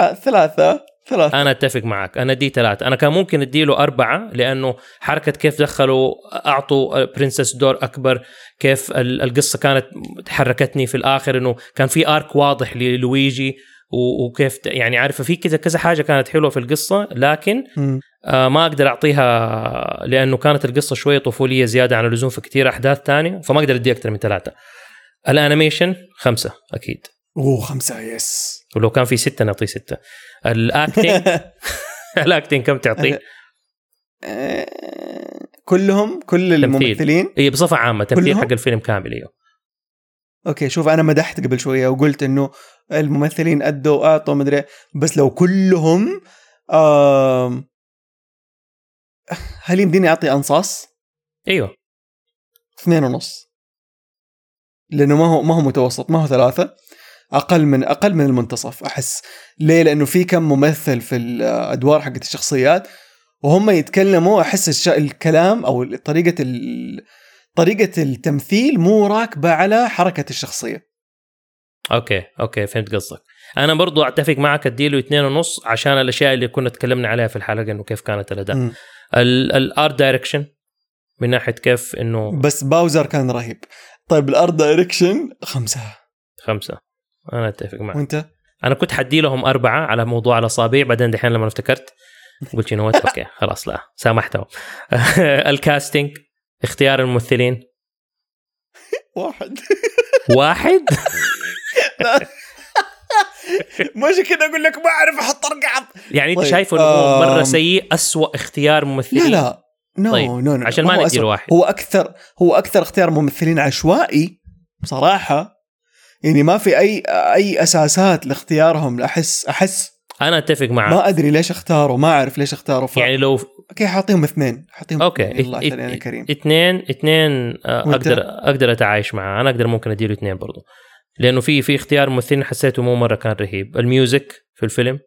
[SPEAKER 1] آه، ثلاثة. ثلاثة.
[SPEAKER 2] أنا أتفق معك. أنا دي ثلاثة. أنا كان ممكن اديله أربعة لأنه حركة كيف دخلوا أعطوا princess دور أكبر كيف ال- القصة كانت حركتني في الآخر إنه كان في arc واضح للويجي و- وكيف يعني عارفه في كذا كذا حاجة كانت حلوة في القصة لكن. آه ما أقدر أعطيها لأنه كانت القصة شوية طفولية زيادة عن اللزوم في كثير أحداث تانية فما أقدر ادي أكثر من ثلاثة. ال animation خمسة
[SPEAKER 1] أكيد. أوه خمسة yes
[SPEAKER 2] ولو كان في ستة نعطيه ستة. ال acting ال acting كم تعطيه؟
[SPEAKER 1] آه، كلهم كل الممثلين؟
[SPEAKER 2] اي بصفة عامة تمثيل؟ حق الفيلم كامل إيوه.
[SPEAKER 1] okay شوف أنا مدحت قبل شوية وقلت إنه الممثلين أدوا أعطوا مدري إيه، بس لو كلهم آم هل يمديني أعطي أنصاص؟
[SPEAKER 2] إيوه.
[SPEAKER 1] اثنين ونص. لأنه ما هو ما هو متوسط ما هو ثلاثة. أقل من أقل من المنتصف أحس. ليه؟ لأنه في كم ممثل في الأدوار حقت الشخصيات وهم يتكلموا أحس الش... الكلام أو طريقة ال... طريقة التمثيل مو راكبة على حركة الشخصية.
[SPEAKER 2] okay okay فهمت قصدك. أنا برضو أتفق معك أديله اثنين ونص عشان الأشياء اللي كنا تكلمنا عليها في الحلقة إنه كيف كانت الأداء.
[SPEAKER 1] ال
[SPEAKER 2] art direction من ناحية كيف إنه
[SPEAKER 1] بس باوزر كان رهيب. طيب ال art direction خمسة.
[SPEAKER 2] خمسة. أنا أتفق معك.
[SPEAKER 1] وأنت؟
[SPEAKER 2] أنا كنت حدي لهم أربعة على موضوع الأصابع بعدين دحين لما افتكرت قلت انه okay خلاص لا سامحتهم. ال casting اختيار الممثلين.
[SPEAKER 1] واحد.
[SPEAKER 2] واحد؟
[SPEAKER 1] ماشي كذا أقول لك ما أعرف أحط أرقام.
[SPEAKER 2] يعني أنت
[SPEAKER 1] طيب،
[SPEAKER 2] شايفه إنه
[SPEAKER 1] مرة.
[SPEAKER 2] سيء أسوأ اختيار ممثلين؟
[SPEAKER 1] لا لا. no
[SPEAKER 2] طيب،
[SPEAKER 1] no no
[SPEAKER 2] عشان ما
[SPEAKER 1] هو
[SPEAKER 2] ندي
[SPEAKER 1] أسوأ.
[SPEAKER 2] واحد.
[SPEAKER 1] هو أكثر هو أكثر اختيار ممثلين عشوائي بصراحه يعني ما في اي أي أساسات لاختيارهم احس أحس
[SPEAKER 2] أنا أتفق معك
[SPEAKER 1] ما أدري ليش اختاروا ما أعرف ليش اختاروا ف...
[SPEAKER 2] يعني لو
[SPEAKER 1] okay حاعطيهم اثنين حاعطيهم
[SPEAKER 2] okay
[SPEAKER 1] اثنين. الله
[SPEAKER 2] إت-
[SPEAKER 1] كريم
[SPEAKER 2] اثنين اثنين آه،؟ أقدر أقدر أتعايش معاه أنا أقدر ممكن أديله اثنين برضو لأنه في في اختيار ممثلين حسيته مو مرة كان رهيب ال music في الفيلم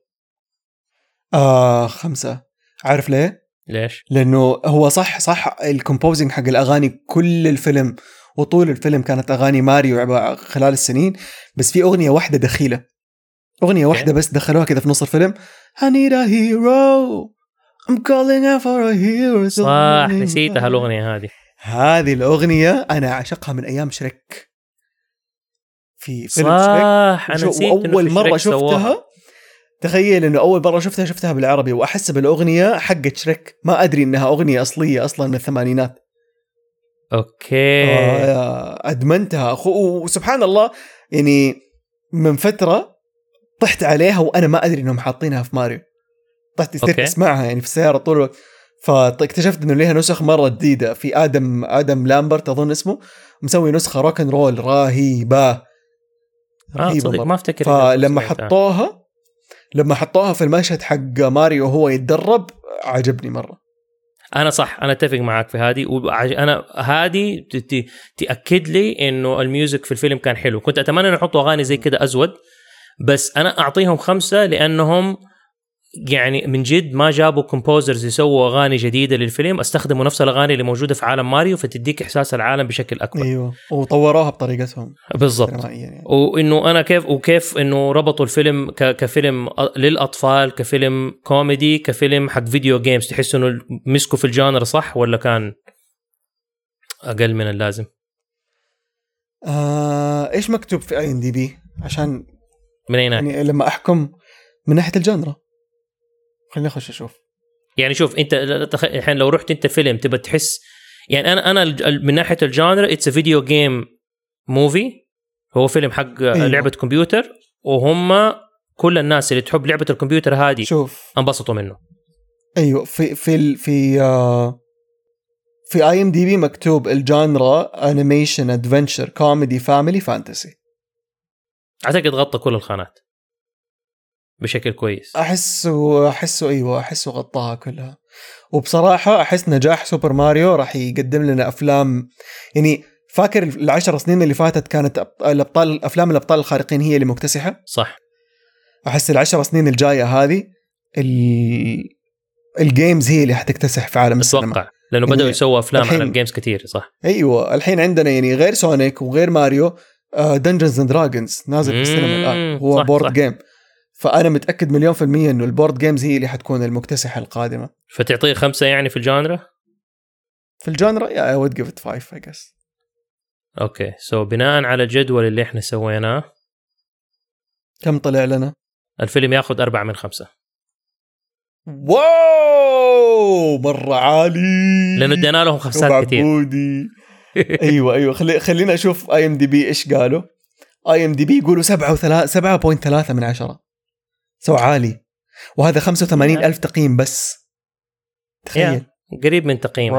[SPEAKER 1] آه خمسة عارف ليه؟
[SPEAKER 2] ليش؟
[SPEAKER 1] لأنه هو صح صح الكومبوزنج حق الأغاني كل الفيلم وطول الفيلم كانت أغاني ماريو خلال السنين بس في أغنية واحدة دخيلة. أغنية واحدة بس دخلوها كذا في نص الفيلم. I need a hero. I'm calling out for a hero.
[SPEAKER 2] صح نسيتها الاغنيه هذه.
[SPEAKER 1] هذه الأغنية أنا أعشقها من أيام شريك. في فيلم شريك.
[SPEAKER 2] صح
[SPEAKER 1] أنا
[SPEAKER 2] نسيت في مرة.
[SPEAKER 1] شفتها؟ تخيل إنه أول مرة شفتها شفتها بالعربي وأحس بالأغنية حقت شريك. ما أدري إنها أغنية أصلية أصلا من الثمانينات.
[SPEAKER 2] okay.
[SPEAKER 1] آه، أدمنتها. أخو- وسبحان الله يعني من فترة طحت عليها وأنا ما أدري إنهم حاطينها في ماريو. طحت صرت. أسمعها يعني في السيارة طول الوقت. فاكتشفت إنه لها نسخ مرة جديدة. في آدم آدم لامبرت أظن اسمه مسوي نسخة rock and
[SPEAKER 2] roll
[SPEAKER 1] رهيبة.
[SPEAKER 2] آه تصدق
[SPEAKER 1] مرة.
[SPEAKER 2] ما أفتكر
[SPEAKER 1] فلما. حطوها لما حطوها في المشهد حق ماريو وهو يتدرب عجبني مرة.
[SPEAKER 2] أنا صح أنا أتفق معك في هذه وأنا هذه تأكد لي إنه ال music في الفيلم كان حلو. كنت أتمنى ان يحطوا أغاني زي كده أزود بس أنا أعطيهم خمسة لأنهم يعني من جد ما جابوا composers يسووا أغاني جديدة للفيلم استخدموا نفس الأغاني اللي موجودة في عالم ماريو فتديك إحساس العالم بشكل أكبر.
[SPEAKER 1] أيوه وطوروها بطريقتهم.
[SPEAKER 2] بالضبط.
[SPEAKER 1] يعني.
[SPEAKER 2] وإنه أنا كيف وكيف إنه ربطوا الفيلم ك- كفيلم للأطفال كفيلم كوميدي كفيلم حق video games تحس إنه مسكوا في ال genre صح ولا كان أقل من اللازم؟
[SPEAKER 1] آه إيش مكتوب في IMDb عشان
[SPEAKER 2] من أي ناحية؟
[SPEAKER 1] يعني لما أحكم من ناحية ال genre خليني أخش أشوف.
[SPEAKER 2] يعني شوف أنت الحين لو رحت أنت فيلم تبى تحس يعني أنا أنا من ناحية ال genre it's video game movie هو فيلم حق
[SPEAKER 1] أيوة.
[SPEAKER 2] لعبة كمبيوتر وهم كل الناس اللي تحب لعبة الكمبيوتر هذه
[SPEAKER 1] شوف.
[SPEAKER 2] انبسطوا منه.
[SPEAKER 1] أيوه في في في آه في IMDb مكتوب ال genre animation adventure comedy family
[SPEAKER 2] fantasy أعتقد غطى كل الخانات. بشكل كويس.
[SPEAKER 1] أحسه أحسه إيوه أحسه غطاها كلها. وبصراحة أحس نجاح سوبر ماريو راح يقدم لنا أفلام يعني فاكر العشر سنين اللي فاتت كانت الأبطال أفلام الأبطال الخارقين هي اللي مكتسحة؟
[SPEAKER 2] صح.
[SPEAKER 1] أحس العشر سنين الجاية هذه ال... ال games هي اللي حتكتسح في عالم السينما.
[SPEAKER 2] أتوقع. لأنه
[SPEAKER 1] يعني
[SPEAKER 2] بداوا يسووا أفلام
[SPEAKER 1] الحين-
[SPEAKER 2] على ال games كثير صح.
[SPEAKER 1] إيوه. الحين عندنا يعني غير سونيك وغير ماريو Dungeons and Dragons نازل في السينما
[SPEAKER 2] الآن.
[SPEAKER 1] هو
[SPEAKER 2] صح،
[SPEAKER 1] board
[SPEAKER 2] صح.
[SPEAKER 1] game فأنا متأكد مليون في المية إنه ال board games هي اللي حتكون المكتسحة القادمة.
[SPEAKER 2] فتعطيه خمسة يعني في ال genre؟
[SPEAKER 1] في ال genre يا I would give it 5 I guess
[SPEAKER 2] okay so بناء على الجدول اللي إحنا سويناه
[SPEAKER 1] كم طلع لنا؟
[SPEAKER 2] الفيلم ياخذ أربعة من خمسة.
[SPEAKER 1] wow! مرة عالي!
[SPEAKER 2] لأنه ادينا لهم خمسات كثير.
[SPEAKER 1] أيوه أيوه. خلي خلينا أشوف IMDb إيش قالوا. IMDb يقولوا 7 7.3 من عشرة. so عالي. وهذا 85 ألف تقييم بس. تخيل.
[SPEAKER 2] قريب من تقييم.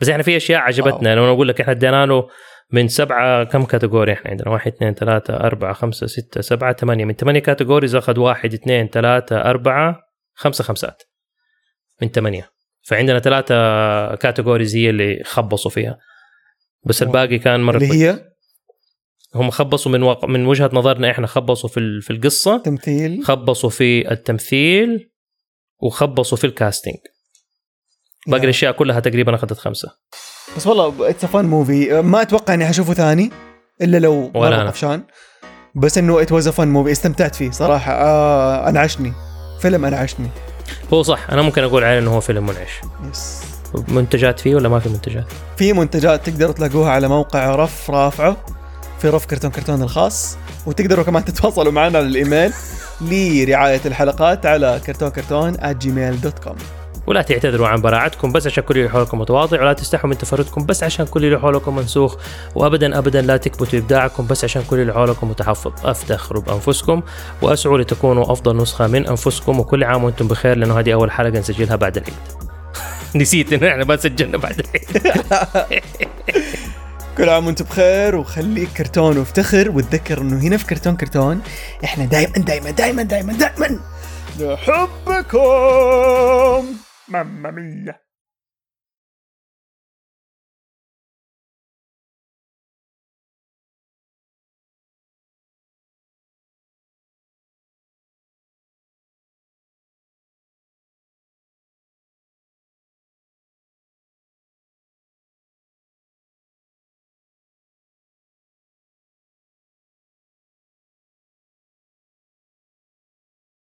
[SPEAKER 2] بس إحنا في أشياء عجبتنا. لو أقول لك إحنا ادينا له من سبعة كم category إحنا عندنا؟ واحد اثنين ثلاثة أربعة خمسة ستة سبعة ثمانية. من ثمانية categories أخذ واحد اثنين ثلاثة أربعة خمسة خمسات. من ثمانية. فعندنا ثلاثة categories هي اللي خبصوا فيها. بس الباقي كان مرة
[SPEAKER 1] اللي. هي؟
[SPEAKER 2] هم خبصوا من واقع من وجهة نظرنا إحنا خبصوا في في القصة
[SPEAKER 1] تمثيل.
[SPEAKER 2] خبصوا في التمثيل وخبصوا في ال casting باقي
[SPEAKER 1] يا.
[SPEAKER 2] الأشياء كلها تقريبا أخذت خمسة.
[SPEAKER 1] بس والله it's fun movie ما أتوقع إني حشوفه ثاني إلا لو
[SPEAKER 2] ولا أنا.
[SPEAKER 1] طفشان بس إنه it was fun movie استمتعت فيه صراحة. آه أنعشني. فيلم أنعشني.
[SPEAKER 2] هو صح. أنا ممكن أقول عليه إنه هو فيلم منعش.
[SPEAKER 1] yes
[SPEAKER 2] منتجات فيه ولا ما في منتجات؟
[SPEAKER 1] في منتجات تقدروا تلاقوها على موقع رف رافعه. في رف كرتون كرتون الخاص وتقدروا كمان تتواصلوا معنا على الإيميل لرعاية الحلقات على كرتون كرتون @gmail.com
[SPEAKER 2] ولا تعتذروا عن براعتكم بس عشان كل اللي حولكم متواضع ولا تستحوا من تفردكم بس عشان كل اللي حولكم منسوخ وابدا ابدا لا تكبتوا إبداعكم بس عشان كل اللي حولكم متحفظ. افتخروا بأنفسكم وأسعوا لتكونوا أفضل نسخة من أنفسكم وكل عام وأنتم بخير لأنه هذه أول حلقة نسجلها بعد العيد. نسيت إنه إحنا ما سجلنا بعد العيد.
[SPEAKER 1] كل عام وأنتم بخير وخليك كرتون وافتخر وتذكر إنه هنا في كرتون كرتون إحنا دائما دائما دائما دائما دائما نحبكم ماما ميا